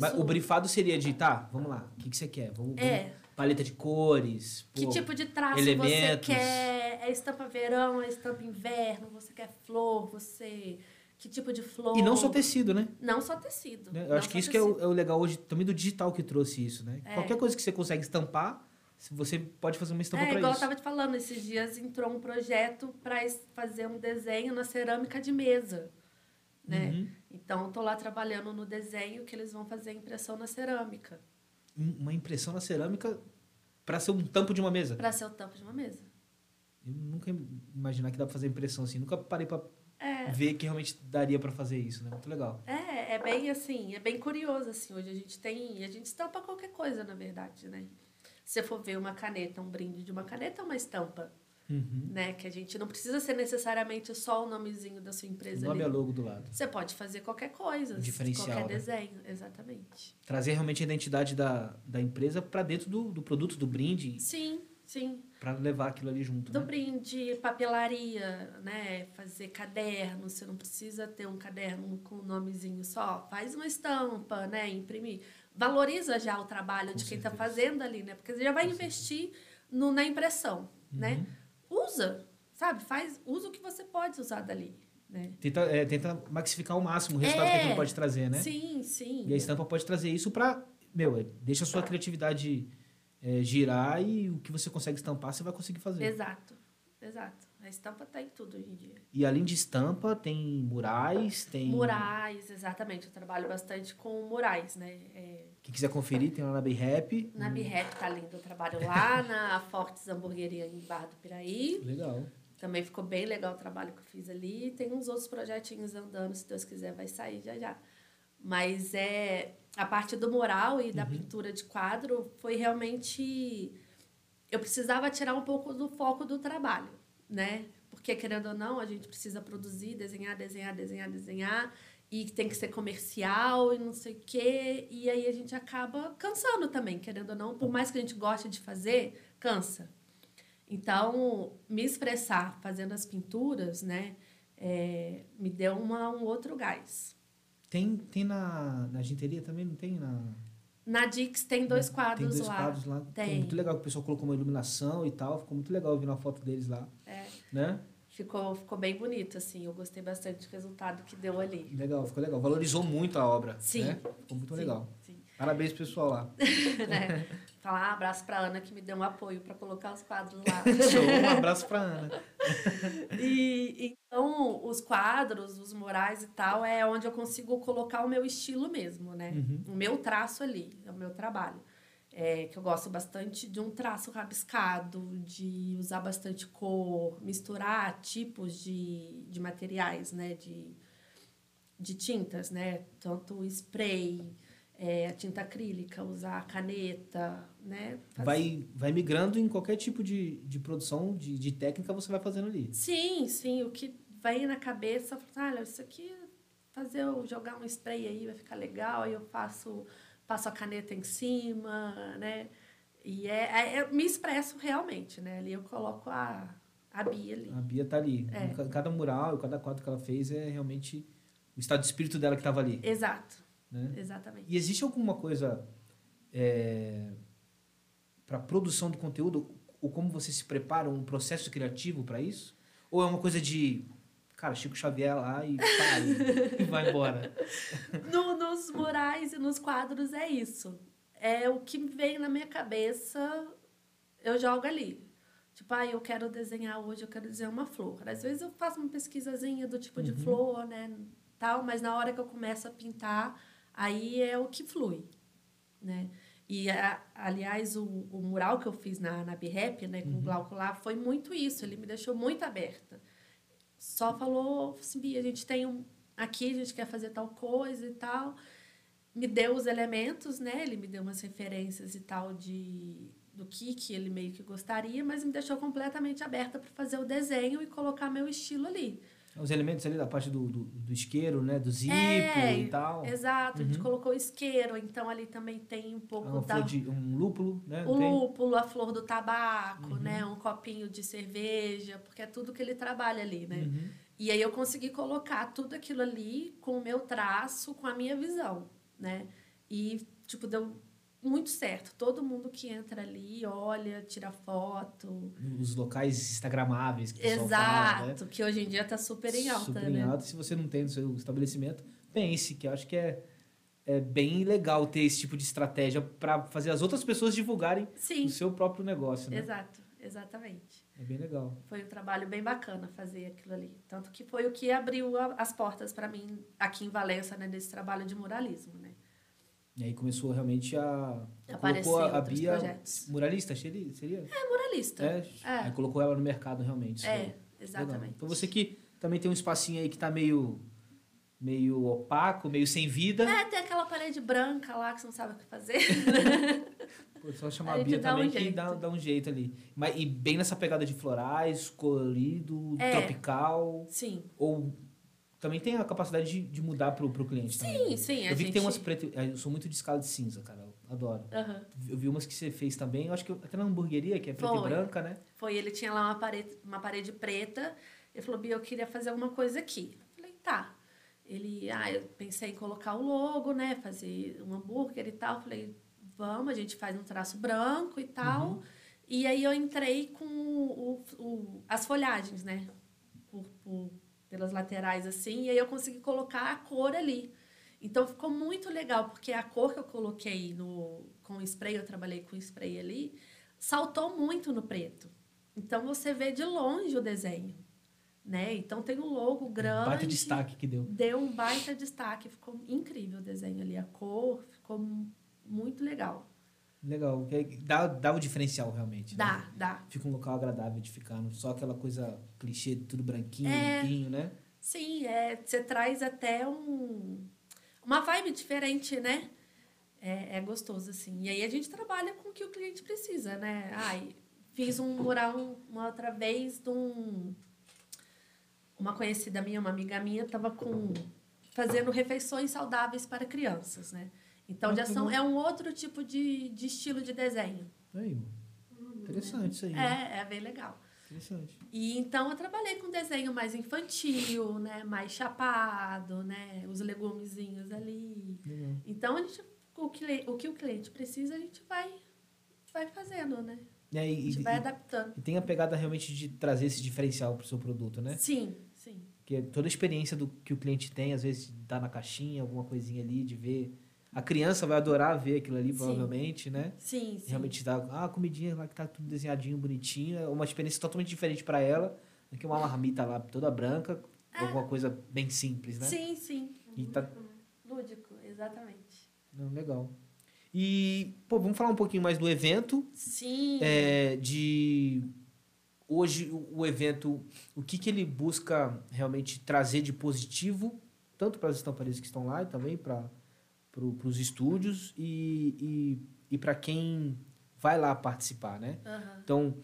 Mas Isso- o brifado seria de, tá, vamos lá, o que, que você quer? Vamos, vamos- É. paleta de cores. Que pô, tipo de traço elementos. você quer? É estampa verão, é estampa inverno, você quer flor, você que tipo de flor. E não só tecido, né? Não só tecido. Né? Eu não acho que isso que é o, tecido. é o legal hoje também do digital que trouxe isso, né? É. Qualquer coisa que você consegue estampar, você pode fazer uma estampa É, para igual isso. eu tava te falando, esses dias entrou um projeto para fazer um desenho na cerâmica de mesa, né? Uhum. Então, eu tô lá trabalhando no desenho que eles vão fazer a impressão na cerâmica, Um- Uma impressão na cerâmica para ser um tampo de uma mesa. para ser o tampo de uma mesa. Eu nunca ia imaginar que dá para fazer impressão assim. Nunca parei para É, ver que realmente daria para fazer isso, né? Muito legal. é, é bem assim, é bem curioso, assim, hoje a gente tem, a gente estampa qualquer coisa, na verdade, né? Se você for ver uma caneta, um brinde de uma caneta é uma estampa, Uhum. né? Que a gente não precisa ser necessariamente só o nomezinho da sua O empresa nome é ali. logo do lado. Você pode fazer qualquer coisa, Diferencial, qualquer né? desenho, exatamente. Trazer realmente a identidade da, da empresa para dentro do, do produto, do brinde, Sim, sim. para levar aquilo ali junto, Do né? brinde, papelaria, né? Fazer caderno. Você não precisa ter um caderno com o nomezinho só. Faz uma estampa, né? Imprimir. Valoriza já o trabalho Com de quem está fazendo ali, né? Porque você já vai Com investir no, na impressão, né? Uhum. Usa, sabe? Faz, usa o que você pode usar dali, né? Tenta, é, tenta maxificar ao máximo o resultado que É. aquilo pode trazer, né? Sim, sim. E a estampa pode trazer isso para, meu, é, deixa a sua criatividade é, girar e o que você consegue estampar você vai conseguir fazer. Exato, exato. A estampa tá em tudo hoje em dia. E além de estampa, tem murais, tem. Murais, exatamente. Eu trabalho bastante com murais, né? É, Quem quiser conferir, tem lá na B-Rap. na B-Rap tá lindo. Eu trabalho lá na Fortes Hamburgueria em Barra do Piraí. Legal. Também ficou bem legal o trabalho que eu fiz ali. Tem uns outros projetinhos andando, se Deus quiser, vai sair já já. Mas é a parte do mural e da pintura de quadro foi realmente eu precisava tirar um pouco do foco do trabalho, né? Porque querendo ou não, a gente precisa produzir, desenhar, desenhar, desenhar, desenhar e tem que ser comercial e não sei o quê. E aí a gente acaba cansando também, querendo ou não, por mais que a gente goste de fazer, cansa. Então, me expressar fazendo as pinturas, né, é, me deu uma, um outro gás. Tem, tem na, na ginteria também, não tem? Na, Na Dix tem dois quadros tem dois lá. quadros lá. Ficou Tem. muito legal que o pessoal colocou uma iluminação e tal. Ficou muito legal vendo a foto deles lá. Né? ficou, ficou bem bonito, assim. Eu gostei bastante do resultado que deu ali. Legal, ficou legal. Valorizou muito a obra. Sim. Né? Ficou muito Sim, legal. Sim. Parabéns, pessoal lá. né? [LAUGHS] Falar um abraço pra Ana que me deu um apoio para colocar os quadros lá. Show, um abraço pra Ana. [LAUGHS] E então, os quadros, os murais e tal, é onde eu consigo colocar o meu estilo mesmo, né? Uhum. O meu traço ali, é o meu trabalho. É, que eu gosto bastante de um traço rabiscado, de usar bastante cor, misturar tipos de, de materiais, né? De, de tintas, né? Tanto spray, é, a tinta acrílica, usar a caneta, né? Fazer- Vai, vai migrando em qualquer tipo de, de produção, de, de técnica, você vai fazendo ali. Sim, sim, o que vem na cabeça, fala, olha, isso aqui, fazer jogar um spray aí vai ficar legal, aí eu faço, passo a caneta em cima, né? E é, é- eu me expresso realmente, né? Ali eu coloco a, a Bia ali. A Bia tá ali. É. Cada mural, cada quadro que ela fez é realmente o estado de espírito dela que estava ali. Exato, Né? exatamente. E existe alguma coisa para produção de conteúdo? Ou como você se prepara, um processo criativo para isso? Ou é uma coisa de, cara, Chico Xavier lá e, e, vai embora? [LAUGHS] No- nos murais e nos quadros é isso. É o que vem na minha cabeça, eu jogo ali. Tipo, ah, eu quero desenhar hoje, eu quero desenhar uma flor. Às vezes eu faço uma pesquisazinha do tipo de Uhum. flor, né, tal, mas na hora que eu começo a pintar, aí é o que flui, né? E, a- aliás, o, o mural que eu fiz na, na B-Rap, né, com o Glauco lá, foi muito isso. Ele me deixou muito aberta. Só falou assim, Bia, a gente tem um... Aqui a gente quer fazer tal coisa e tal. Me deu os elementos, né? Ele me deu umas referências e tal de do que, que ele meio que gostaria, mas me deixou completamente aberta para fazer o desenho e colocar meu estilo ali. Os elementos ali da parte do, do, do isqueiro, né? Do zipo É, e tal. Exato, a gente colocou isqueiro, então ali também tem um pouco Uma da de, um lúpulo, né? o Tem? lúpulo, a flor do tabaco, né? Um copinho de cerveja, porque é tudo que ele trabalha ali, né? Uhum. E aí eu consegui colocar tudo aquilo ali com o meu traço, com a minha visão, né? E, tipo, deu muito certo. Todo mundo que entra ali olha, tira foto. Os locais instagramáveis que Exato, fala, né? que hoje em dia tá super em alta, Super né? em alta. Se você não tem no seu estabelecimento, pense, que eu acho que é, é bem legal ter esse tipo de estratégia para fazer as outras pessoas divulgarem Sim, o seu próprio negócio, né? exato, exatamente. É bem legal. Foi um trabalho bem bacana fazer aquilo ali. Tanto que foi o que abriu as portas para mim aqui em Valença, né, nesse trabalho de muralismo, né? E aí começou realmente a. Aparecer colocou a, a Bia projetos. muralista, seria? seria? É muralista. É, É. Aí colocou ela no mercado realmente. É. Legal. exatamente. Então você que também tem um espacinho aí que tá meio. meio opaco, meio sem vida. É, tem aquela parede branca lá que você não sabe o que fazer. [LAUGHS] Pô, só chamar A a Bia também um que dá, dá um jeito ali. Mas, e bem nessa pegada de florais, colorido, É. tropical. Sim. Ou também tem a capacidade de, de mudar pro, pro cliente também. Sim, né? sim. Eu vi que tem gente- umas pretas. Eu sou muito de escala de cinza, cara. Eu adoro. Aham. Eu vi umas que você fez também. Eu acho que até na hamburgueria, que é preta e Foi. branca, né? Foi, ele tinha lá uma parede, uma parede preta. Ele falou, Bia, eu queria fazer alguma coisa aqui. Eu falei, tá. Ele, ah, eu pensei em colocar o logo, né? Fazer um hambúrguer e tal. Eu falei, vamos, a gente faz um traço branco e tal. Uhum. E aí eu entrei com o, o- as folhagens, né? Por, por- pelas laterais, assim. E aí eu consegui colocar a cor ali. Então ficou muito legal, porque a cor que eu coloquei no, com spray, eu trabalhei com spray ali, saltou muito no preto. Então você vê de longe o desenho, né? Então tem um logo grande. Baita destaque que deu. Deu um baita destaque, ficou incrível o desenho ali, a cor ficou mu- muito legal. Legal. aí Dá, dá o diferencial, realmente. né? Dá, dá. Fica um local agradável de ficar. Não só aquela coisa clichê, tudo branquinho, É. limpinho, né? Sim, é, você traz até um, uma vibe diferente, né? É, é gostoso, assim. E aí a gente trabalha com o que o cliente precisa, né? Ai, fiz um mural uma outra vez de um... Uma conhecida minha, uma amiga minha, estava com fazendo refeições saudáveis para crianças, né? Então são, bom. é um outro tipo de, de estilo de desenho. Aí, interessante isso aí. É, é bem legal. Interessante. E então eu trabalhei com desenho mais infantil, né? Mais chapado, né? Os legumezinhos ali. Legal. Então a gente, o, que, o que o cliente precisa, a gente vai, vai fazendo, né? E, aí, A gente e- vai e- adaptando. e tem a pegada realmente de trazer esse diferencial pro seu produto, né? Sim, sim. Que é toda a experiência do que o cliente tem, às vezes dá na caixinha, alguma coisinha ali, de ver. A criança vai adorar ver aquilo ali, Sim. provavelmente, né? Sim, sim. Realmente dá, ah, a comidinha lá que tá tudo desenhadinho, bonitinho, é uma experiência totalmente diferente para ela do que uma marmita lá toda branca, alguma coisa bem simples, né? É. Sim, sim. E tá, Lúdico, exatamente. não, legal. E, pô, vamos falar um pouquinho mais do evento, Sim. é, de hoje o, evento, o que que ele busca realmente trazer de positivo, tanto para as estamparias que estão lá e também para pro, os estúdios e, e, e para quem vai lá participar, né? Aham. Então,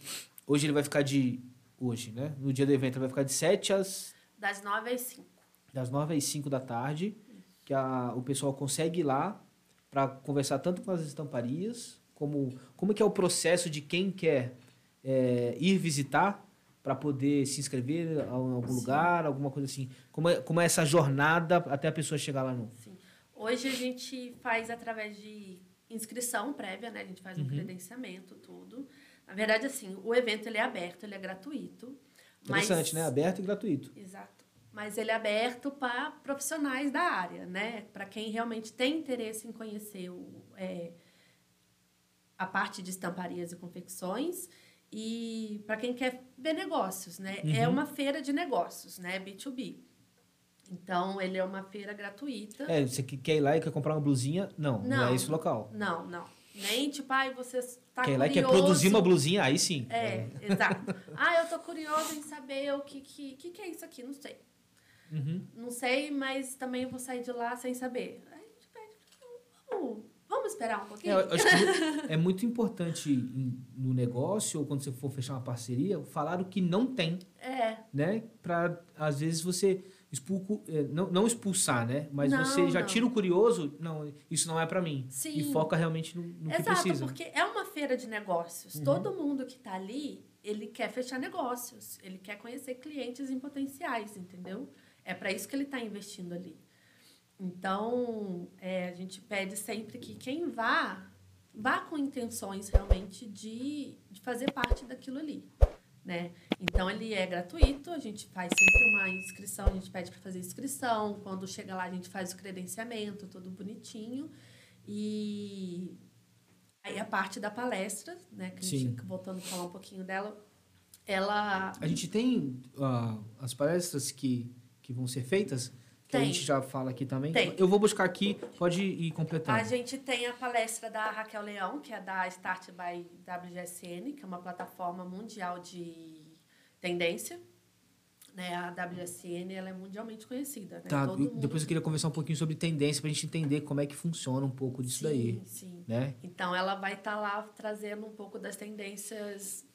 hoje ele vai ficar de. Hoje, né? No dia do evento, ele vai ficar de 7 às. Das nove às cinco. Das 9 às 5 da tarde. Que a, o pessoal consegue ir lá para conversar tanto com as estamparias, como, como que é o processo de quem quer é, ir visitar para poder se inscrever em algum Sim. lugar, alguma coisa assim. Como é, como é essa jornada até a pessoa chegar lá no. Hoje a gente faz através de inscrição prévia, né? A gente faz um Uhum. credenciamento, tudo. Na verdade, assim, o evento ele é aberto, ele é gratuito. Interessante, mas... né? Aberto e gratuito. Exato. Mas ele é aberto para profissionais da área, né? Para quem realmente tem interesse em conhecer o, é, a parte de estamparias e confecções e para quem quer ver negócios, né? É Uhum. uma feira de negócios, né? B2B. Então, ele é uma feira gratuita. É, você que quer ir lá e quer comprar uma blusinha? Não, não, Não. é esse o local. Não, não. Nem tipo, ai, você tá quer ir lá e curioso. quer produzir uma blusinha? Aí sim. É, exato. ah, eu tô curioso em saber o que, que, que, que é isso aqui, não sei. Uhum. Não sei, mas também vou sair de lá sem saber. Aí a gente pede, vamos, vamos esperar um É, pouquinho? que é muito importante no negócio ou quando você for fechar uma parceria falar o que não tem, É, né? Para às vezes você expulco, é, não, não expulsar, né? Mas Não, você já não. tira o curioso, não, isso não é para mim. Sim. E foca realmente no, no que exato, precisa. porque é uma feira de negócios. Uhum. Todo mundo que tá ali, ele quer fechar negócios. Ele quer conhecer clientes em potenciais, entendeu? É para isso que ele está investindo ali. Então, é, a gente pede sempre que quem vá vá com intenções realmente de, de fazer parte daquilo ali. Né? Então ele é gratuito, a gente faz sempre uma inscrição, a gente pede para fazer inscrição, quando chega lá a gente faz o credenciamento, tudo bonitinho. E aí a parte da palestra, né, que a gente, voltando a falar um pouquinho dela, ela A gente tem ah, as palestras que, que vão ser feitas, que a Tem. gente já fala aqui também. Tem. Eu vou buscar aqui, pode ir completando. A gente tem a palestra da Raquel Leão, que é da Start by WGSN, que é uma plataforma mundial de tendência. Né? A WGSN ela é mundialmente conhecida. Né? Tá, mundo... depois eu queria conversar um pouquinho sobre tendência pra gente entender como é que funciona um pouco disso sim, daí, Sim. né? Então, ela vai estar lá trazendo um pouco das tendências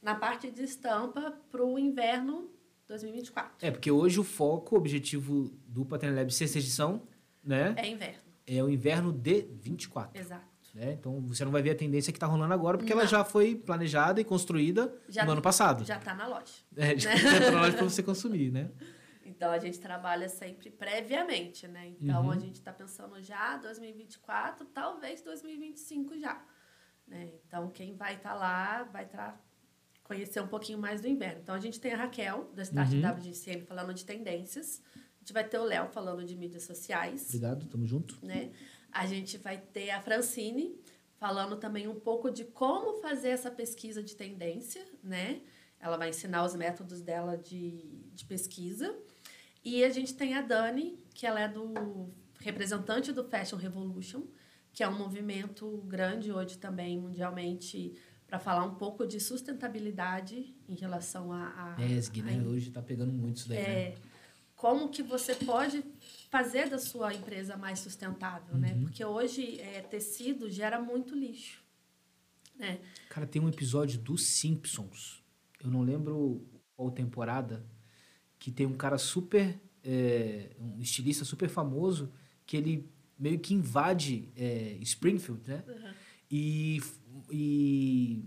na parte de estampa para o inverno 2024. É, porque hoje o foco, o objetivo do Pattern Lab sexta edição, né, É inverno, é o inverno de 24, exato. né? Então você não vai ver a tendência que tá rolando agora, porque ela Não. já foi planejada e construída Já- no ano passado. Já está na loja. É, já já tá na hora pra você consumir, né? [LAUGHS] Então a gente trabalha sempre previamente, né? Então Uhum. a gente está pensando já 2024, talvez 2025 já. Né? Então quem vai estar lá vai estar conhecer um pouquinho mais do inverno. Então a gente tem a Raquel da Start Uhum. WGCM falando de tendências. A gente vai ter o Léo falando de mídias sociais, Obrigado, tamo junto. né? A gente vai ter a Francine falando também um pouco de como fazer essa pesquisa de tendência, né? Ela vai ensinar os métodos dela de, de pesquisa. E a gente tem a Dani, que ela é do representante do Fashion Revolution, que é um movimento grande hoje também mundialmente para falar um pouco de sustentabilidade em relação a, a ESG, né? a- Hoje tá pegando muito isso daí, né? é, como que você pode fazer da sua empresa mais sustentável, né? Uhum. Porque hoje é, tecido gera muito lixo, né? Cara, tem um episódio dos Simpsons. Eu não lembro qual temporada. Que tem um cara super. é, um estilista super famoso. Que ele meio que invade é, Springfield, né? E, e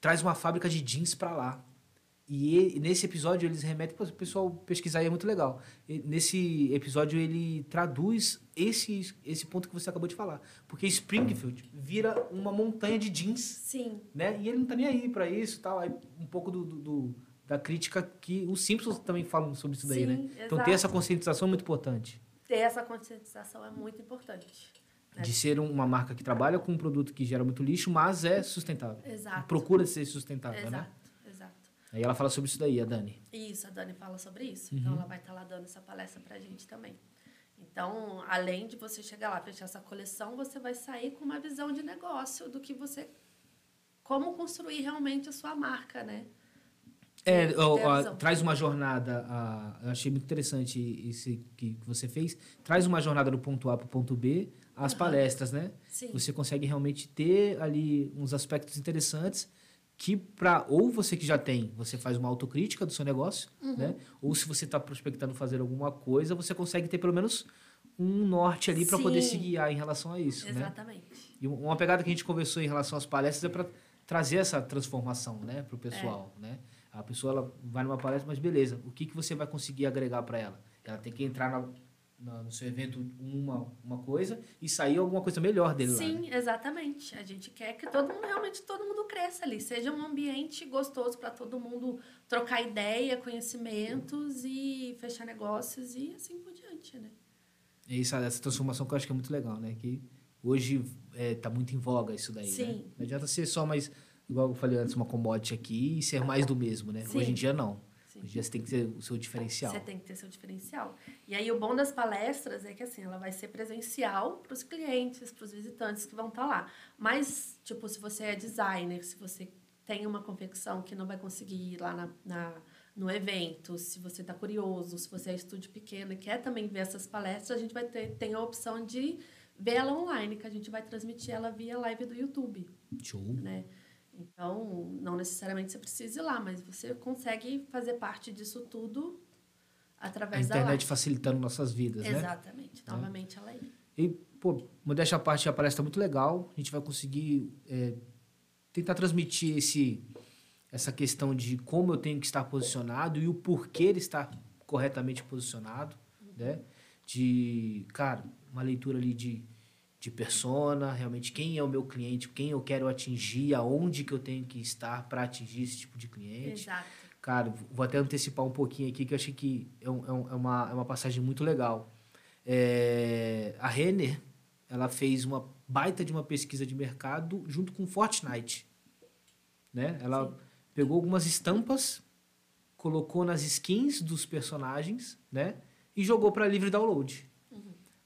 traz uma fábrica de jeans pra lá. E ele- nesse episódio eles remetem para o pessoal pesquisar e é muito legal. E nesse episódio ele traduz esse, esse ponto que você acabou de falar. Porque Springfield vira uma montanha de jeans Sim, né? E ele não tá nem aí pra isso, tal. Aí um pouco do, do- do- da crítica que os Simpsons também falam sobre isso daí, Sim, né? Então exato. ter essa conscientização é muito importante. ter essa conscientização é muito importante. Né? De ser um- uma marca que trabalha com um produto que gera muito lixo, mas é sustentável. Exato. Procura ser sustentável, né? Exato, exato. Aí ela fala sobre isso daí, a Dani. Isso, a Dani fala sobre isso. Uhum. Então, ela vai estar lá dando essa palestra pra gente também. Então, além de você chegar lá, fechar essa coleção, você vai sair com uma visão de negócio do que você... Como construir realmente a sua marca, né? É, ó, a ó, traz uma jornada, a- eu achei muito interessante esse que você fez. Traz uma jornada do ponto A para o ponto B, as Aham. palestras, né? Sim. Você consegue realmente ter ali uns aspectos interessantes que para ou você que já tem, você faz uma autocrítica do seu negócio, Uhum. né? Ou se você está prospectando fazer alguma coisa, você consegue ter pelo menos um norte ali para poder se guiar em relação a isso, né? Exatamente. E uma pegada que a gente conversou em relação às palestras é para trazer essa transformação, né, para o pessoal, né? A pessoa ela vai numa palestra, mas beleza, o que que você vai conseguir agregar para ela? Ela tem que entrar na- no seu evento uma, uma coisa e sair alguma coisa melhor dele lá. né? Sim, exatamente. A gente quer que todo mundo, realmente todo mundo cresça ali. Seja um ambiente gostoso para todo mundo trocar ideia, conhecimentos e fechar negócios e assim por diante, né? É isso, essa transformação que eu acho que é muito legal, né? Que hoje é, tá muito em voga isso daí, né? Sim. Não adianta ser só mais, igual eu falei antes, uma commodity aqui e ser mais do mesmo, né? Sim. Hoje em dia não. Sim. Hoje você tem que ter o seu diferencial. Você tem que ter seu diferencial. E aí o bom das palestras é que assim, ela vai ser presencial para os clientes, para os visitantes que vão estar lá. Mas, tipo, se você é designer, se você tem uma confecção que não vai conseguir ir lá na, na- no evento, se você está curioso, se você é estúdio pequeno e quer também ver essas palestras, a gente vai ter tem a opção de ver ela online, que a gente vai transmitir ela via live do YouTube Show. né? Então, não necessariamente você precisa ir lá, mas você consegue fazer parte disso tudo A através da internet live. facilitando nossas vidas, né? Exatamente. Novamente, ela aí. E, pô, modéstia à parte, a palestra é muito legal. A gente vai conseguir é, tentar transmitir esse, essa questão de como eu tenho que estar posicionado e o porquê ele estar corretamente posicionado, né? De, cara, uma leitura ali de, de persona, realmente quem é o meu cliente, quem eu quero atingir, aonde que eu tenho que estar para atingir esse tipo de cliente. Exato. Cara, vou até antecipar um pouquinho aqui, que eu achei que é, um, é, um, é uma, é uma passagem muito legal. É, a Renner, ela fez uma baita de uma pesquisa de mercado junto com Fortnite. Né? Ela Sim. pegou algumas estampas, colocou nas skins dos personagens, né? E jogou para livre download.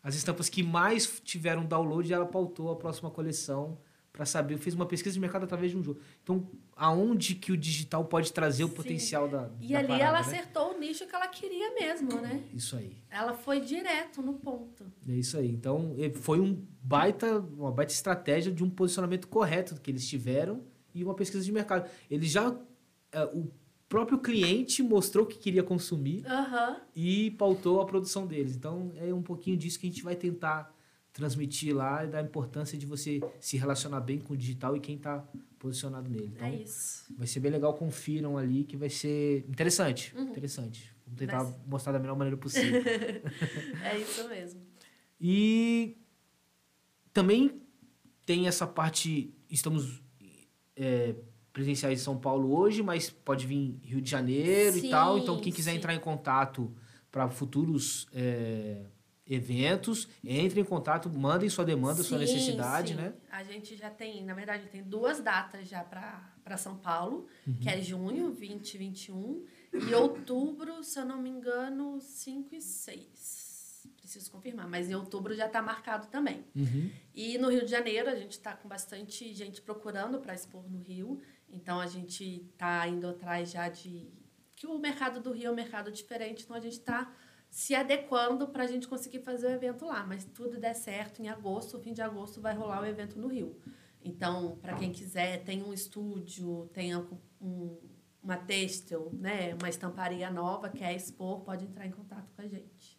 As estampas que mais tiveram download, ela pautou a próxima coleção para saber, fez uma pesquisa de mercado através de um jogo. Então, aonde que o digital pode trazer o Sim. potencial da E da ali parada, ela né? acertou o nicho que ela queria mesmo, né? Isso aí. Ela foi direto no ponto. É isso aí. Então, foi um baita, uma baita estratégia de um posicionamento correto que eles tiveram e uma pesquisa de mercado. Eles já eh, o próprio cliente mostrou que queria consumir Aham. e pautou a produção deles. Então, é um pouquinho disso que a gente vai tentar transmitir lá e da importância de você se relacionar bem com o digital e quem está posicionado nele. Então, É isso. vai ser bem legal, confiram ali que vai ser interessante. Uhum. Interessante. Vamos tentar Vai mostrar da melhor maneira possível. [LAUGHS] É isso mesmo. E também tem essa parte. Estamos é, presenciais em São Paulo hoje, mas pode vir Rio de Janeiro e Sim, tal. Então, quem quiser sim. entrar em contato para futuros é, eventos, entre em contato, mandem sua demanda, sua Sim, necessidade, sim. né? A gente já tem, na verdade, tem duas datas já para São Paulo, Uhum. que é junho 20 e 21 e outubro, se eu não me engano, 5 e 6. Preciso confirmar, mas em outubro já está marcado também. Uhum. E no Rio de Janeiro, a gente está com bastante gente procurando para expor no Rio. Então, a gente está indo atrás já de. Que o mercado do Rio é um mercado diferente, então a gente está se adequando para a gente conseguir fazer o evento lá. Mas tudo der certo, em agosto, fim de agosto, vai rolar o evento no Rio. Então, para quem quiser, tem um estúdio, tem um, uma têxtil, né? uma estamparia nova, quer expor, pode entrar em contato com a gente.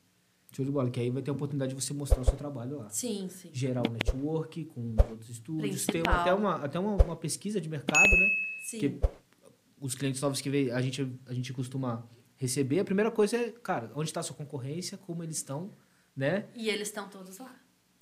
Show de bola, que aí vai ter a oportunidade de você mostrar o seu trabalho lá. Sim, sim. Gerar o network com outros estúdios. Tem Principal. até, uma, até uma, uma pesquisa de mercado, né? Sim. Que os clientes novos que vem, a gente, a gente costuma receber, a primeira coisa é, cara, onde está a sua concorrência, como eles estão, né? E eles estão todos lá.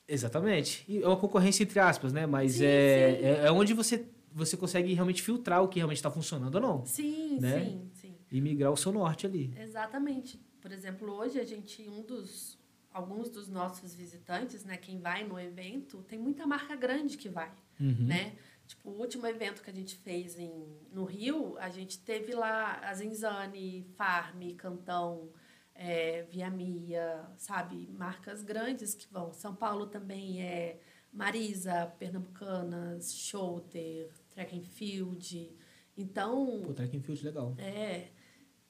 Exatamente. E é uma concorrência entre aspas, né? Mas Sim, é, sim. é, é onde você, você consegue realmente filtrar o que realmente está funcionando ou não. Sim, Né? sim, sim. E migrar o seu norte ali. Exatamente. Por exemplo, hoje a gente, um dos, alguns dos nossos visitantes, né, quem vai no evento, tem muita marca grande que vai, Uhum. né? Tipo, o último evento que a gente fez em, no Rio, a gente teve lá a Zenzane, Farm, Cantão, é, Via Mia, sabe? Marcas grandes que vão. São Paulo também é Marisa, Pernambucanas, Shouter, Track and Field. Então, Pô, track and field legal. é,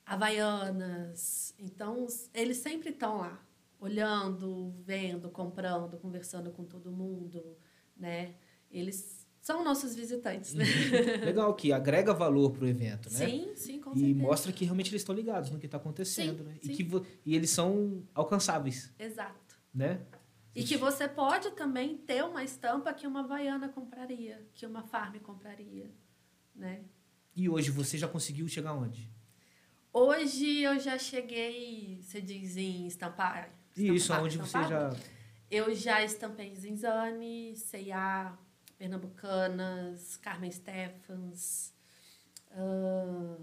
Havaianas. Então, eles sempre estão lá, olhando, vendo, comprando, conversando com todo mundo, né? Eles são nossos visitantes, né? legal, que agrega valor pro evento, né? Sim, sim, com E certeza. mostra que realmente eles estão ligados no que está acontecendo, Sim, né? sim. E, que e eles são alcançáveis, Exato. né? E que você pode também ter uma estampa que uma Havaiana compraria, que uma Farm compraria, né? E hoje você já conseguiu chegar onde? Hoje eu já cheguei, você diz em estampar. Isso, estampar, onde você estampado? já. Eu já estampei Zinzane, C&A, Pernambucanas, Carmen Stephens, ahn,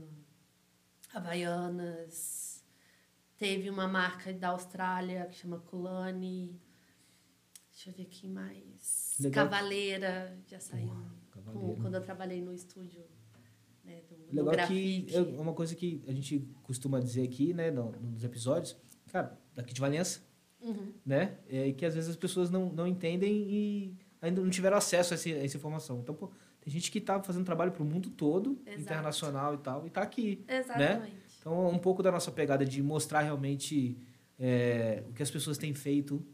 Havaianas. Teve uma marca da Austrália que chama Kulani. Deixa eu ver quem mais. Legal. Cavaleira, já saiu. Com- quando eu trabalhei no estúdio né, do, do Legal que grafite. é uma coisa que a gente costuma dizer aqui, né, no- nos episódios, cara, daqui de Valença, Uhum. né? É que às vezes as pessoas não, não entendem e ainda não tiveram acesso a, esse- a essa informação. Então, pô, tem gente que tá fazendo trabalho pro mundo todo, Exato. internacional e tal, e tá aqui. Exatamente. Então, um pouco da nossa pegada de mostrar realmente é, o que as pessoas têm feito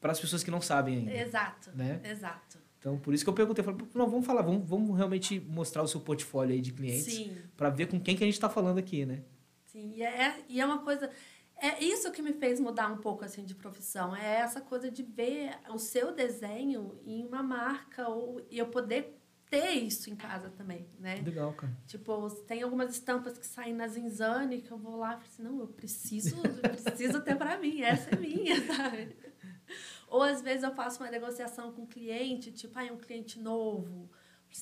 para as pessoas que não sabem ainda, Exato. né? Exato. Então, por isso que eu perguntei, falei, não, vamos falar, vamos, vamos realmente mostrar o seu portfólio aí de clientes para ver com quem que a gente está falando aqui, né? Sim, e é, e é uma coisa. É isso que me fez mudar um pouco assim de profissão. É essa coisa de ver o seu desenho em uma marca ou, e eu poder ter isso em casa também, né? Legal, cara. Tipo, tem algumas estampas que saem na Zinzane que eu vou lá e falo assim, não, eu preciso, eu preciso ter pra mim, essa é minha, [LAUGHS] sabe? Ou às vezes eu faço uma negociação com o cliente, tipo, ah, é um cliente novo.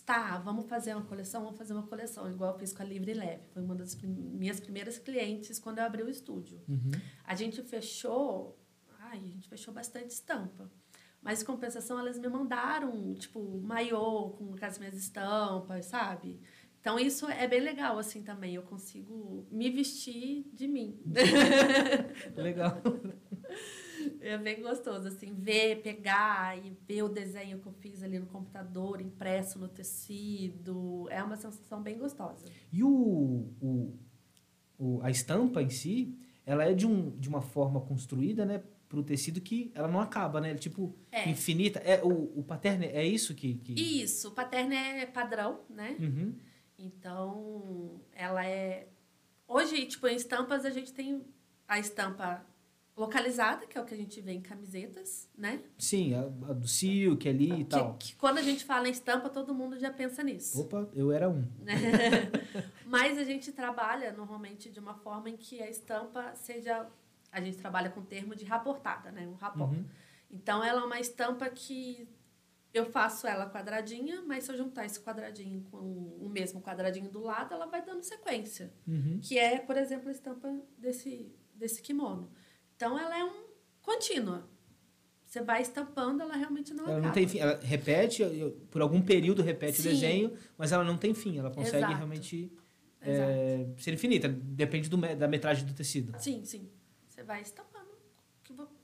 Tá, vamos fazer uma coleção, vamos fazer uma coleção, igual eu fiz com a Livre e Leve. Foi uma das prim minhas primeiras clientes quando eu abri o estúdio. Uhum. A gente fechou, ai, a gente fechou bastante estampa. Mas, em compensação, elas me mandaram, tipo, maiô com as minhas estampas, sabe? Então, isso é bem legal, assim, também. Eu consigo me vestir de mim. legal. [LAUGHS] É bem gostoso, assim, ver, pegar e ver o desenho que eu fiz ali no computador, impresso no tecido. É uma sensação bem gostosa. E o, o, o, a estampa em si, ela é de, um, de uma forma construída, né? Para o tecido que ela não acaba, né? Tipo, É. infinita. É, o, o pattern é isso que... que... Isso, o paterno é padrão, né? Uhum. Então, ela é. Hoje, tipo, em estampas, a gente tem a estampa localizada, que é o que a gente vê em camisetas, né? Sim, a, a do Silk ali e Que, tal. que quando a gente fala em estampa, todo mundo já pensa nisso. Opa, eu era um. [LAUGHS] Mas a gente trabalha normalmente de uma forma em que a estampa seja. A gente trabalha com o termo de raportada, né? Um rapor. Uhum. Então, ela é uma estampa que eu faço ela quadradinha, mas se eu juntar esse quadradinho com o mesmo quadradinho do lado, ela vai dando sequência. Uhum. Que é, por exemplo, a estampa desse, desse kimono. Então, ela é um contínua. Você vai estampando, ela realmente não Ela acaba. não tem fim. Ela repete, por algum período repete Sim. o desenho, mas ela não tem fim. Ela consegue Exato. realmente é, ser infinita. Depende do, da metragem do tecido. Sim, sim. Você vai estampando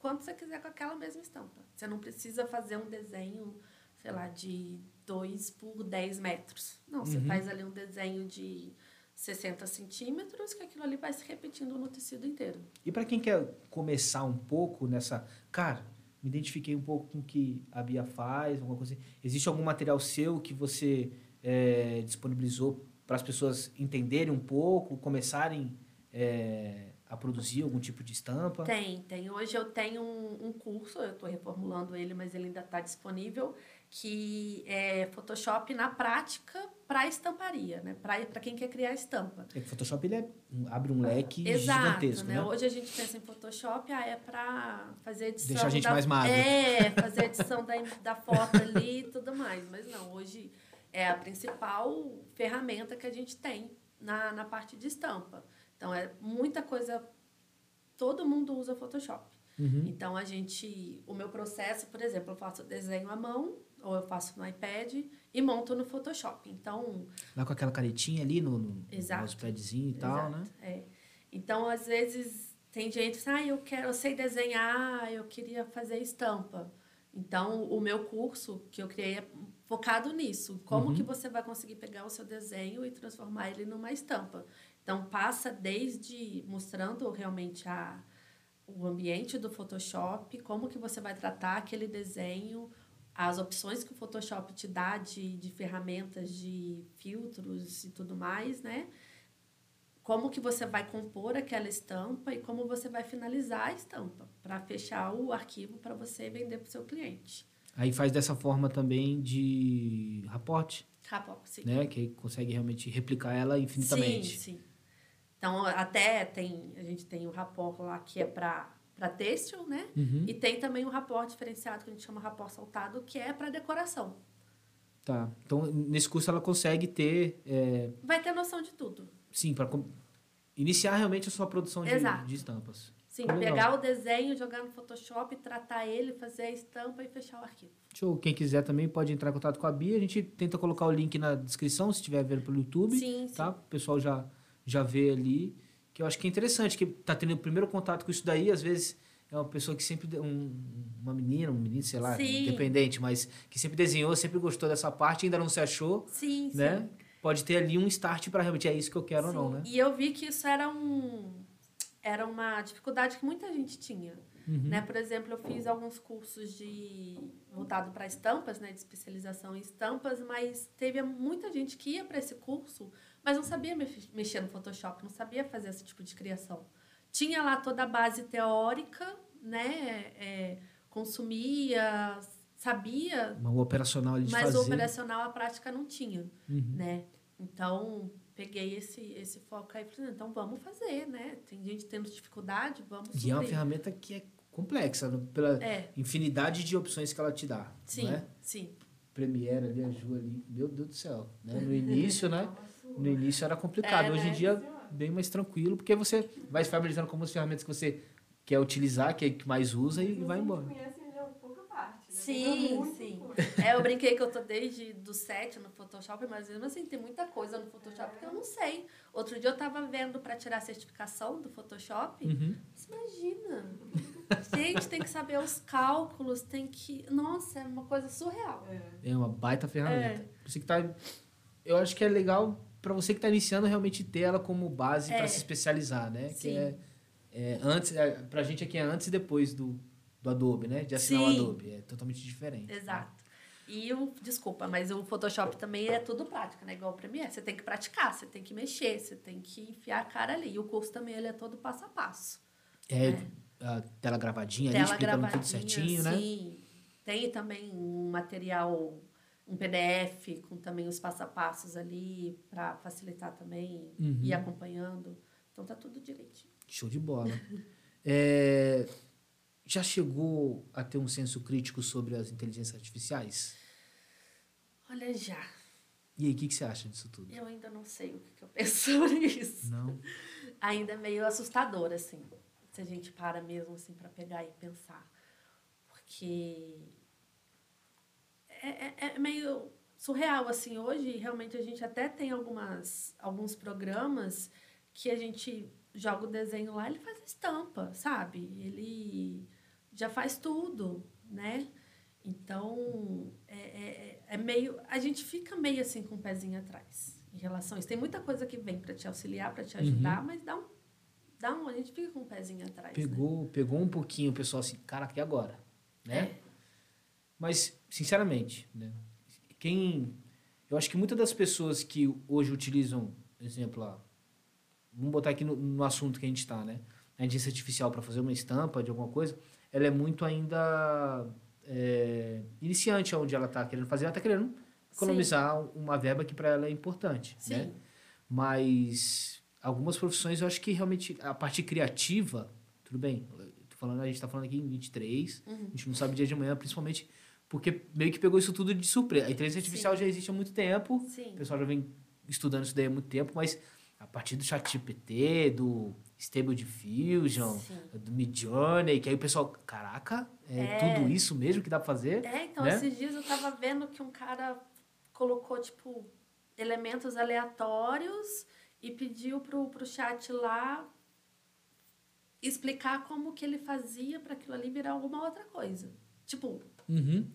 quanto você quiser com aquela mesma estampa. Você não precisa fazer um desenho, sei lá, de 2 por 10 metros. Não, você Uhum. faz ali um desenho de 60 centímetros, que aquilo ali vai se repetindo no tecido inteiro. E para quem quer começar um pouco nessa. Cara, me identifiquei um pouco com o que a Bia faz, alguma coisa assim. Existe algum material seu que você é, disponibilizou para as pessoas entenderem um pouco, começarem é, a produzir algum tipo de estampa? Tem, tem. Hoje eu tenho um, um curso, eu estou reformulando ele, mas ele ainda está disponível, que é Photoshop na prática para estamparia, né? Para quem quer criar estampa. É que o Photoshop ele é- abre um leque Exato, gigantesco, né? né? Hoje a gente pensa em Photoshop, ah, é para fazer edição. Deixar a gente da, mais magra. É, fazer edição da, da foto ali e tudo mais. Mas não, hoje é a principal ferramenta que a gente tem na, na parte de estampa. Então é muita coisa. Todo mundo usa Photoshop. Uhum. Então a gente. O meu processo, por exemplo, eu faço desenho à mão, ou eu faço no iPad e monto no Photoshop. Então, Lá com aquela canetinha ali no, no Exato. e tal, Exato, né? É. Então, às vezes, tem gente que ah, eu quero, eu sei desenhar, eu queria fazer estampa. Então, o meu curso que eu criei é focado nisso. Como Uhum. que você vai conseguir pegar o seu desenho e transformar ele numa estampa? Então, passa desde mostrando realmente a, o ambiente do Photoshop, como que você vai tratar aquele desenho, as opções que o Photoshop te dá de, de ferramentas, de filtros e tudo mais, né? Como que você vai compor aquela estampa e como você vai finalizar a estampa para fechar o arquivo para você vender para o seu cliente. Aí faz dessa forma também de raporte, Rapor, sim. né? Que consegue realmente replicar ela infinitamente. Sim, sim. Então, até tem, a gente tem o rapor lá que é para para têxtil, né? Uhum. E tem também um rapor diferenciado que a gente chama rapor saltado, que é para decoração. Tá. Então, nesse curso ela consegue ter, é, Vai ter noção de tudo. sim, para iniciar realmente a sua produção de, de estampas. Sim, Legal. pegar o desenho, jogar no Photoshop, tratar ele, fazer a estampa e fechar o arquivo. Show. Quem quiser também pode entrar em contato com a Bia. A gente tenta colocar o link na descrição, se estiver vendo pelo YouTube. Sim, sim. Tá? O pessoal já, já vê ali. Que eu acho que é interessante, que tá tendo o primeiro contato com isso daí, às vezes é uma pessoa que sempre. Um, uma menina, um menino, sei lá, Sim. independente, mas que sempre desenhou, sempre gostou dessa parte, ainda não se achou, Sim, sim. né? Pode ter ali um start para realmente é isso que eu quero Sim, ou não, né? E eu vi que isso era um era uma dificuldade que muita gente tinha, Uhum. né? Por exemplo, eu fiz alguns cursos de voltado para estampas, né, de especialização em estampas, mas teve muita gente que ia para esse curso, mas não sabia mex- mexer no Photoshop, não sabia fazer esse tipo de criação. Tinha lá toda a base teórica, né? é, consumia, sabia, Uma operacional ali de mas fazer. o operacional a prática não tinha Uhum. né? Então, peguei esse, esse foco aí e falei, então vamos fazer, né? Tem gente tendo dificuldade, vamos E é uma ferramenta que é complexa, né? pela É. infinidade de opções que ela te dá. Sim, é? sim. Premiere ali, a Ju ali, meu Deus do céu. Né? No [LAUGHS] início, né? No início era complicado. É, Hoje em né? dia, bem mais tranquilo, porque você vai se familiarizando com as ferramentas que você quer utilizar, que é que mais usa e, vai embora. conhece ainda pouca parte. Né? Sim, sim. É, eu brinquei que eu tô desde do 7 no Photoshop, mas mesmo assim tem muita coisa no Photoshop que eu não sei. Outro dia eu tava vendo para tirar a certificação do Photoshop. Uhum. Mas imagina. Gente, tem que saber os cálculos, tem que. Nossa, é uma coisa surreal. É. É uma baita ferramenta. É. Você que tá, eu acho que é legal para você que está iniciando realmente ter ela como base É. para se especializar, né? Que Sim. é, é antes, é, pra gente aqui é antes e depois do, do Adobe, né? De assinar o Sim. Adobe. É totalmente diferente. Exato. E o, desculpa, mas o Photoshop também é tudo prática, né? Igual o Premiere. Você tem que praticar, você tem que mexer, você tem que enfiar a cara ali. E o curso também ele é todo passo a passo. É, a tela gravadinha ali, Tela explicando gravadinha, tudo certinho, né? sim. Tem também um material, um PDF com também os passo a passos ali para facilitar também Uhum. ir acompanhando. Então tá tudo direitinho. Show de bola. [LAUGHS] É, já chegou a ter um senso crítico sobre as inteligências artificiais? Olha já, E aí, o que, que você acha disso tudo? eu ainda não sei o que, que eu penso [LAUGHS] sobre isso. Não? Ainda é meio assustador, assim, se a gente para mesmo, assim, para pegar e pensar. Porque é, é, é meio surreal, assim, hoje realmente a gente até tem algumas, alguns programas que a gente joga o desenho lá, ele faz a estampa, sabe? Ele já faz tudo, né? Então, é, é, é meio. A gente fica meio assim com o pezinho atrás em relação a isso. Tem muita coisa que vem para te auxiliar, para te ajudar, mas dá um, dá um. A gente fica com o pezinho atrás. né? Pegou, pegou um pouquinho o pessoal assim, cara, e agora? Né? É. Mas, sinceramente, né? quem. Eu acho que muitas das pessoas que hoje utilizam, exemplo, lá, vamos botar aqui no, no assunto que a gente está, né? A inteligência artificial para fazer uma estampa de alguma coisa, ela é muito ainda é, iniciante onde ela está querendo fazer, ela está querendo economizar uma verba que para ela é importante, Sim. né? Mas algumas profissões eu acho que realmente a parte criativa, tudo bem, tô falando, a gente está falando aqui em 23, Uhum. a gente não sabe dia de amanhã, principalmente porque meio que pegou isso tudo de surpresa. A inteligência artificial já existe há muito tempo, o Sim. pessoal já vem estudando isso daí há muito tempo, mas a partir do ChatGPT, do Stable Diffusion, Sim. do Midjourney, que aí o pessoal, caraca, é, É. tudo isso mesmo que dá pra fazer? É, então, né? esses dias eu tava vendo que um cara colocou, tipo, elementos aleatórios e pediu pro, pro chat lá explicar como que ele fazia para aquilo ali virar alguma outra coisa. Tipo, Uhum.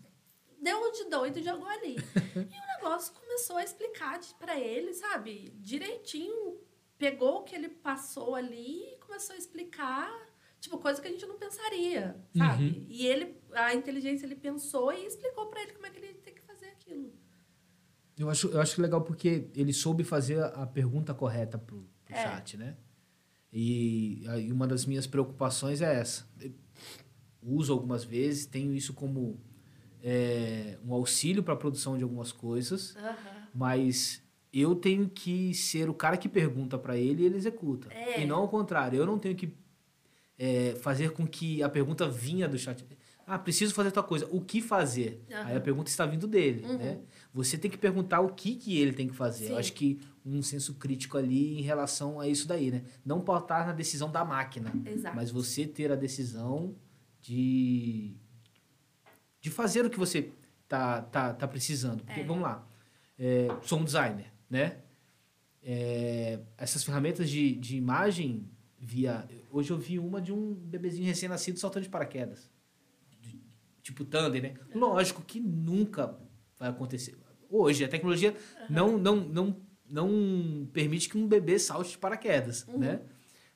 Deu de doido e jogou ali. [LAUGHS] e o negócio começou a explicar para ele, sabe? Direitinho. Pegou o que ele passou ali e começou a explicar. Tipo, coisa que a gente não pensaria, sabe? Uhum. E ele, a inteligência, ele pensou e explicou para ele como é que ele tem que fazer aquilo. Eu acho, eu acho legal porque ele soube fazer a pergunta correta pro, pro É. chat, né? E aí uma das minhas preocupações é essa. Eu uso algumas vezes, tenho isso como é, um auxílio para a produção de algumas coisas, mas eu tenho que ser o cara que pergunta para ele e ele executa. É. E não ao contrário, eu não tenho que é, fazer com que a pergunta vinha do chat. Ah, preciso fazer tal coisa. O que fazer? Aham. Aí a pergunta está vindo dele, Uhum. né? Você tem que perguntar o que, que ele tem que fazer. Sim. Eu acho que um senso crítico ali em relação a isso daí, né? Não pautar na decisão da máquina, Exato. mas você ter a decisão de, de fazer o que você tá, tá, tá precisando. Porque, É. vamos lá, é, sou um designer, né? É, essas ferramentas de, de imagem via... Hoje eu vi uma de um bebezinho recém-nascido saltando de paraquedas. De- tipo Thunder, né? Lógico que nunca vai acontecer. Hoje, a tecnologia não, não, não, não permite que um bebê salte de paraquedas, né?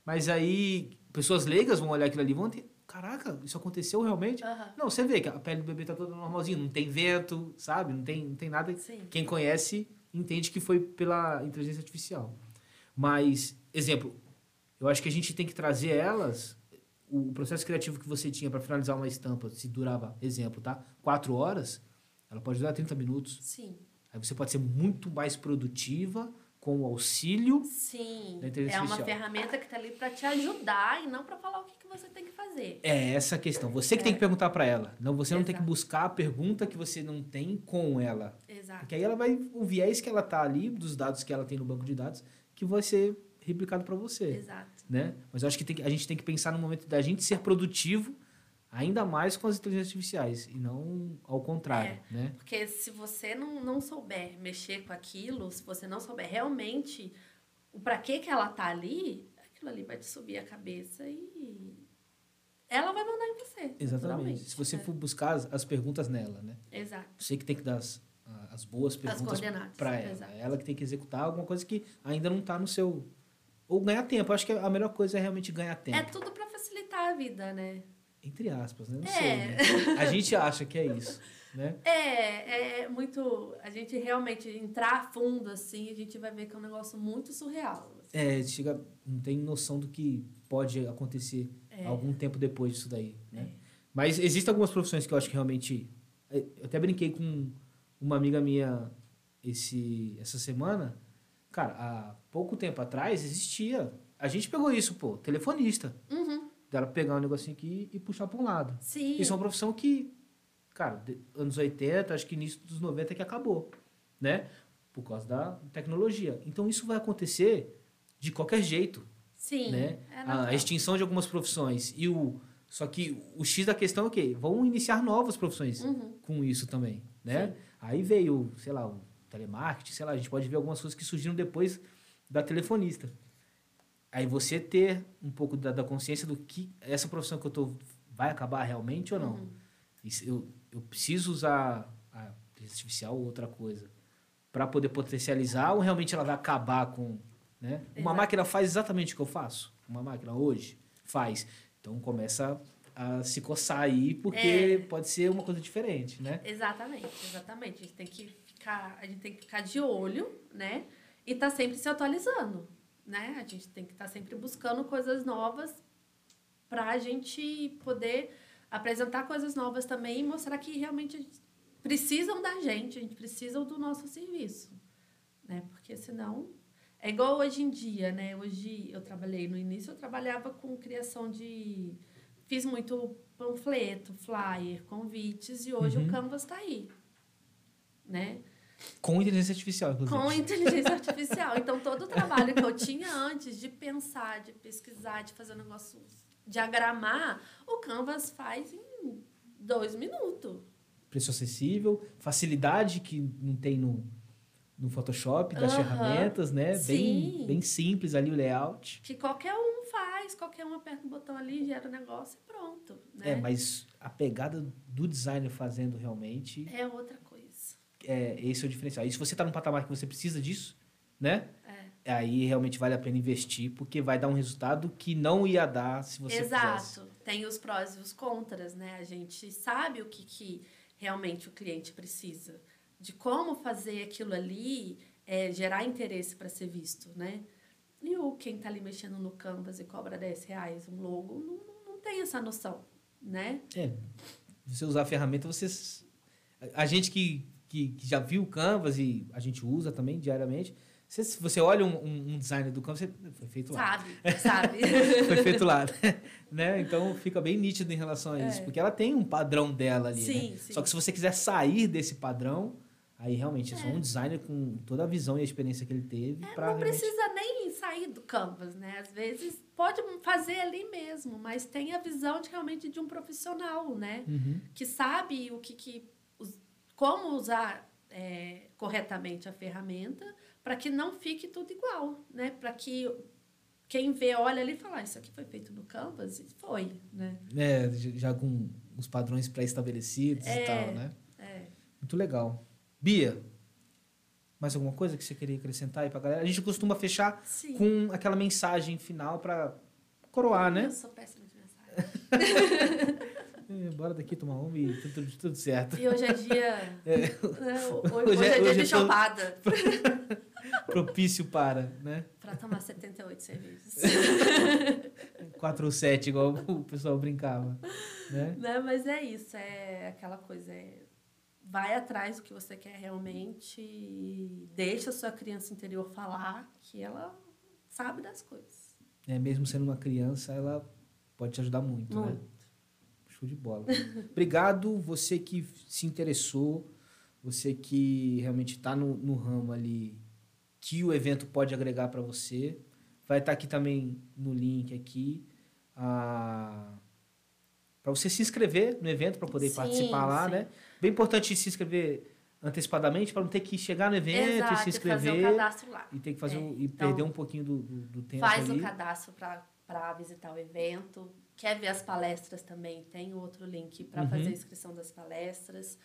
Mas aí, pessoas leigas vão olhar aquilo ali e vão ter... Caraca, isso aconteceu realmente? Aham. Não, você vê que a pele do bebê tá toda normalzinha, não tem vento, sabe? Não tem, não tem nada. Sim. Quem conhece entende que foi pela inteligência artificial. Mas, exemplo, eu acho que a gente tem que trazer elas. O processo criativo que você tinha para finalizar uma estampa, se durava, exemplo, tá? Quatro horas, ela pode durar 30 minutos. Sim. Aí você pode ser muito mais produtiva com o auxílio. Sim. Da inteligência É uma artificial. ferramenta que está ali para te ajudar e não para falar o que, que você tem que fazer. É essa a questão. Você que tem que perguntar para ela. Não, você não tem que Exato. buscar a pergunta que você não tem com ela. Exato. Porque aí ela vai o viés que ela tá ali dos dados que ela tem no banco de dados que vai ser replicado para você, Exato. né? Mas eu acho que, tem que- a gente tem que pensar no momento da gente ser produtivo ainda mais com as inteligências artificiais e não ao contrário, né? Porque se você não, não souber mexer com aquilo, se você não souber realmente o para que que ela tá ali, aquilo ali vai te subir a cabeça e ela vai mandar em você. Exatamente. Se você É. for buscar as, as perguntas nela, né? Exato. Você que tem que dar as, as boas perguntas para ela. exato. É ela que tem que executar alguma coisa que ainda não está no seu ou ganhar tempo. Eu acho que a melhor coisa é realmente ganhar tempo. É tudo para facilitar a vida, né? Entre aspas, né? Não É. sei. Né? A gente acha que é isso, né? [LAUGHS] É, é muito. A gente realmente entrar a fundo assim, a gente vai ver que é um negócio muito surreal. assim. É, chega, não tem noção do que pode acontecer É. algum tempo depois disso daí, né? É. Mas existem algumas profissões que eu acho que realmente... Eu até brinquei com uma amiga minha esse, essa semana. Cara, há pouco tempo atrás existia... A gente pegou isso, pô, telefonista. Uhum. Dela pegar um negocinho aqui e puxar para um lado. Sim. Isso é uma profissão que, cara, anos 80, acho que início dos 90 que acabou, né? Por causa da tecnologia. Então isso vai acontecer de qualquer jeito, Sim. né? É a extinção de algumas profissões e o só que o X da questão é o quê? Vão iniciar novas profissões Uhum. com isso também, né? Sim. Aí veio, sei lá, o telemarketing, sei lá, a gente pode ver algumas coisas que surgiram depois da telefonista. Aí você ter um pouco da, da consciência do que essa profissão que eu tô vai acabar realmente ou não. Uhum. Isso, eu, eu preciso usar a inteligência artificial ou outra coisa para poder potencializar ou realmente ela vai acabar com, né? Uma Exato. máquina faz exatamente o que eu faço. Uma máquina hoje faz. Então começa a se coçar aí porque É. pode ser uma coisa diferente, né? Exatamente, exatamente. A gente tem que ficar, a gente tem que ficar de olho, né? E tá sempre se atualizando, né? A gente tem que estar sempre buscando coisas novas para a gente poder apresentar coisas novas também e mostrar que realmente precisam da gente, a gente precisa do nosso serviço, né? Porque senão é igual hoje em dia, né? Hoje eu trabalhei no início, eu trabalhava com criação de fiz muito panfleto, flyer, convites e hoje Uhum. o Canvas está aí, né? Com inteligência artificial, inclusive. Com inteligência [LAUGHS] artificial. Então, todo o trabalho que eu tinha antes de pensar, de pesquisar, de fazer um negócio, diagramar, o Canvas faz em dois minutos. Preço acessível, facilidade que não tem no, no Photoshop, das Aham. ferramentas, né? Bem, Sim. bem simples ali o layout. Que qualquer um faz, qualquer um aperta o botão ali, gera o negócio e pronto. Né? É, mas a pegada do designer fazendo realmente, É outra. É, esse é o diferencial. E se você está num patamar que você precisa disso, né? É. Aí realmente vale a pena investir, porque vai dar um resultado que não ia dar se você Exato. fizesse. Tem os prós e os contras, né? A gente sabe o que, que realmente o cliente precisa. De como fazer aquilo ali é, gerar interesse para ser visto, né? E o quem está ali mexendo no Canvas e cobra 10 reais um logo, não, não- não tem essa noção, né? É, você usar a ferramenta, você... A gente que, que, que já viu o Canvas e a gente usa também diariamente, você, se você olha um, um, um designer do Canvas, você, foi feito lá. Sabe, [LAUGHS] sabe. foi feito lá, [LAUGHS] né? Então fica bem nítido em relação a isso, É. porque ela tem um padrão dela ali, Sim, né? sim. Só que se você quiser sair desse padrão, aí realmente é só É. um designer com toda a visão e a experiência que ele teve É, para não precisa nem sair do Canvas, né? Às vezes pode fazer ali mesmo, mas tem a visão de realmente de um profissional, né? Uhum. que sabe o que, que como usar é, corretamente a ferramenta para que não fique tudo igual, né? Para que quem vê olha ali e fala, "Ah, isso aqui foi feito no Canvas e foi, né? É, já com os padrões pré-estabelecidos e É. tal, né? É. Muito legal. Bia, mais alguma coisa que você queria acrescentar aí pra galera? A gente costuma fechar Sim. com aquela mensagem final para coroar, né? Eu sou péssima de mensagem. [LAUGHS] É, bora daqui tomar uma e tudo, tudo, certo. E hoje é dia. [LAUGHS] É. né, hoje, Hoje é- é, dia hoje é de chopada. [LAUGHS] Propício para, né? Para tomar 78 cervejas. [LAUGHS] 4 ou 7, igual o pessoal brincava, né? né? Mas é isso, é aquela coisa. É vai atrás do que você quer realmente e deixa a sua criança interior falar que ela sabe das coisas. É, mesmo sendo uma criança, ela pode te ajudar muito, Muito. né? Show de bola. Obrigado, você que se interessou, você que realmente está no, no ramo ali, que o evento pode agregar para você. Vai estar aqui também no link aqui, para você se inscrever no evento, para poder Sim, participar lá, sim. né? Bem importante se inscrever antecipadamente, para não ter que chegar no evento e Exato, se e fazer inscrever cadastro lá. e ter que fazer É, um- e então, perder um pouquinho do, do, do tempo Faz ali. o cadastro para visitar o evento. Quer ver as palestras também? Tem outro link para Uhum. fazer a inscrição das palestras.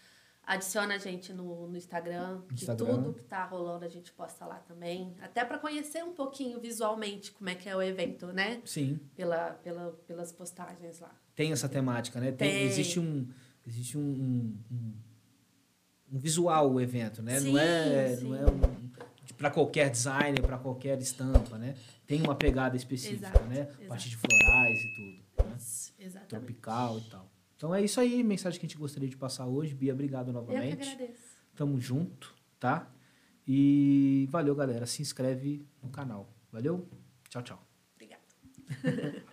Adiciona a gente no, no Instagram, que Instagram. tudo que tá rolando a gente posta lá também. Até para conhecer um pouquinho visualmente como é que é o evento, né? Sim. Pela, pela, pelas postagens lá. tem essa temática, né? Tem, Tem. Existe um existe um, um, um- visual o evento, né? não Sim, é sim. não é um, para qualquer designer, para qualquer estampa, né? Tem uma pegada específica, Exato, né? exato. A partir de florais e tudo, Exatamente. tropical e tal. Então é isso aí, mensagem que a gente gostaria de passar hoje. Bia, obrigado Eu que novamente. agradeço. Tamo junto, tá? E valeu, galera. Se inscreve no canal. Valeu? Tchau, tchau. Obrigada. [LAUGHS]